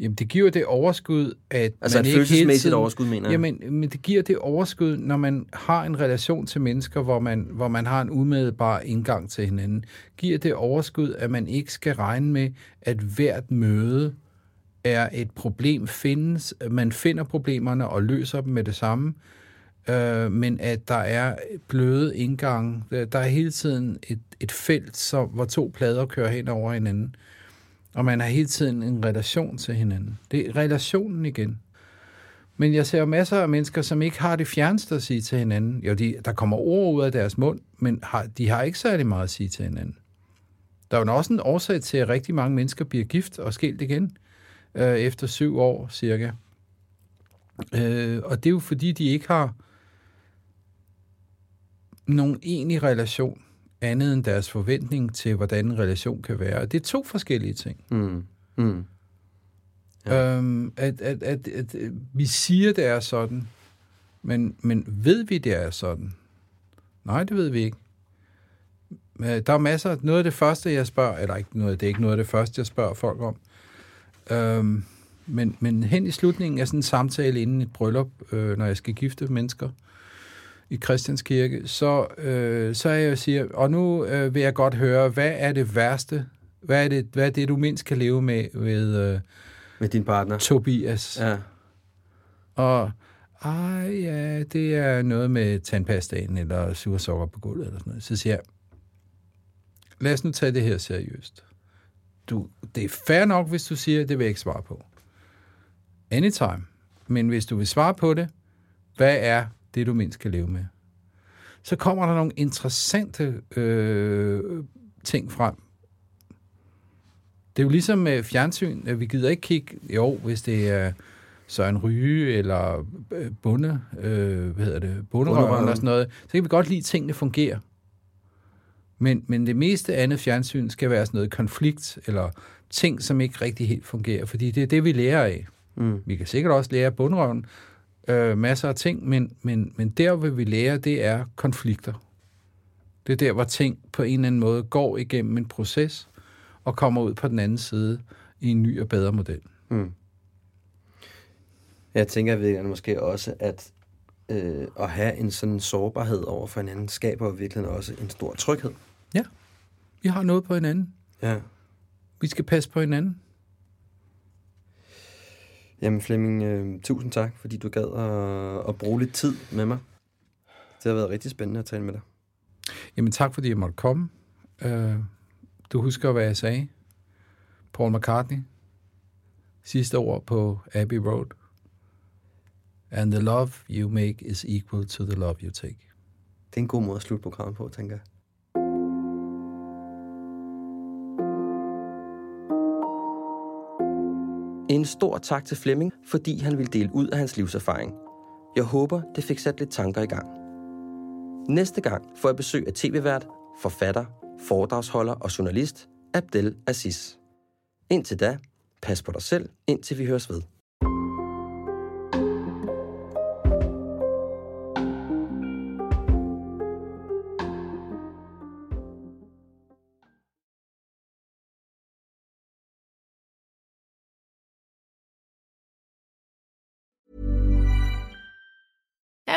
S1: Jamen, det giver det overskud, at
S2: Altså
S1: man
S2: et
S1: ikke hele tiden...
S2: overskud, mener jeg.
S1: Jamen, men det giver det overskud, når man har en relation til mennesker, hvor man, hvor man har en umiddelbar indgang til hinanden. Giver det overskud, at man ikke skal regne med, at hvert møde er et problem findes. Man finder problemerne og løser dem med det samme. Øh, men at der er bløde indgange. Der er hele tiden et, et felt, så, hvor to plader kører hen over hinanden. Og man har hele tiden en relation til hinanden. Det er relationen igen. Men jeg ser jo masser af mennesker, som ikke har det fjerneste at sige til hinanden. Jo, de, der kommer ord ud af deres mund, men har, de har ikke særlig meget at sige til hinanden. Der er jo også en årsag til, at rigtig mange mennesker bliver gift og skilt igen øh, efter syv år cirka. Øh, og det er jo fordi, de ikke har nogen egentlig relation andet end deres forventning til, hvordan en relation kan være. Og det er to forskellige ting.
S2: Mm. Mm.
S1: Ja. Øhm, at, at, at, at, at vi siger, det er sådan, men, men ved vi, det er sådan? Nej, det ved vi ikke. Men Der er masser af, noget af det første, jeg spørger, eller ikke noget, det er ikke noget af det første, jeg spørger folk om, øhm, men, men hen i slutningen af sådan en samtale inden et bryllup, øh, når jeg skal gifte mennesker i Christianskirke, så, øh, så er jeg og siger, og nu øh, vil jeg godt høre, hvad er det værste, hvad er det, hvad er det du mindst kan leve med ved øh,
S2: Med din partner?
S1: Tobias?
S2: Ja.
S1: Og ej, ja, det er noget med tandpastaen eller sur sukker på gulvet eller sådan noget. Så siger jeg, lad os nu tage det her seriøst. Du, det er fair nok, hvis du siger, det vil jeg ikke svare på. Anytime. Men hvis du vil svare på det, hvad er det, du mindst kan leve med? Så kommer der nogle interessante øh, ting frem. Det er jo ligesom med fjernsyn, at vi gider ikke kigge, jo, hvis det er Søren Ryge eller øh, Bunde, øh, hvad hedder det, Bunderøven og sådan noget, så kan vi godt lide, at tingene fungerer. Men, men det meste andet fjernsyn skal være sådan noget konflikt, eller ting, som ikke rigtig helt fungerer, fordi det er det, vi lærer af.
S2: Mm.
S1: Vi kan sikkert også lære af bundrøven, øh, masser af ting, men, men, men der, hvor vi lærer, det er konflikter. Det er der, hvor ting på en eller anden måde går igennem en proces og kommer ud på den anden side i en ny og bedre model.
S2: Mm. Jeg tænker virkelig måske også, at øh, at have en sådan sårbarhed over for hinanden, skaber virkelig også en stor tryghed.
S1: Ja, vi har noget på hinanden.
S2: Ja.
S1: Vi skal passe på hinanden.
S2: Jamen Flemming, øh, tusind tak, fordi du gad at, at bruge lidt tid med mig. Det har været rigtig spændende at tale med dig.
S1: Jamen tak, fordi jeg måtte komme. Uh, du husker, hvad jeg sagde. Paul McCartney. Sidste ord på Abbey Road. And the love you make is equal to the love you take.
S2: Det er en god måde at slutte programmet på, tænker jeg. En stor tak til Flemming, fordi han ville dele ud af hans livserfaring. Jeg håber, det fik sat lidt tanker i gang. Næste gang får jeg besøg af tv-vært, forfatter, foredragsholder og journalist Abdel Aziz. Indtil da, pas på dig selv, indtil vi høres ved.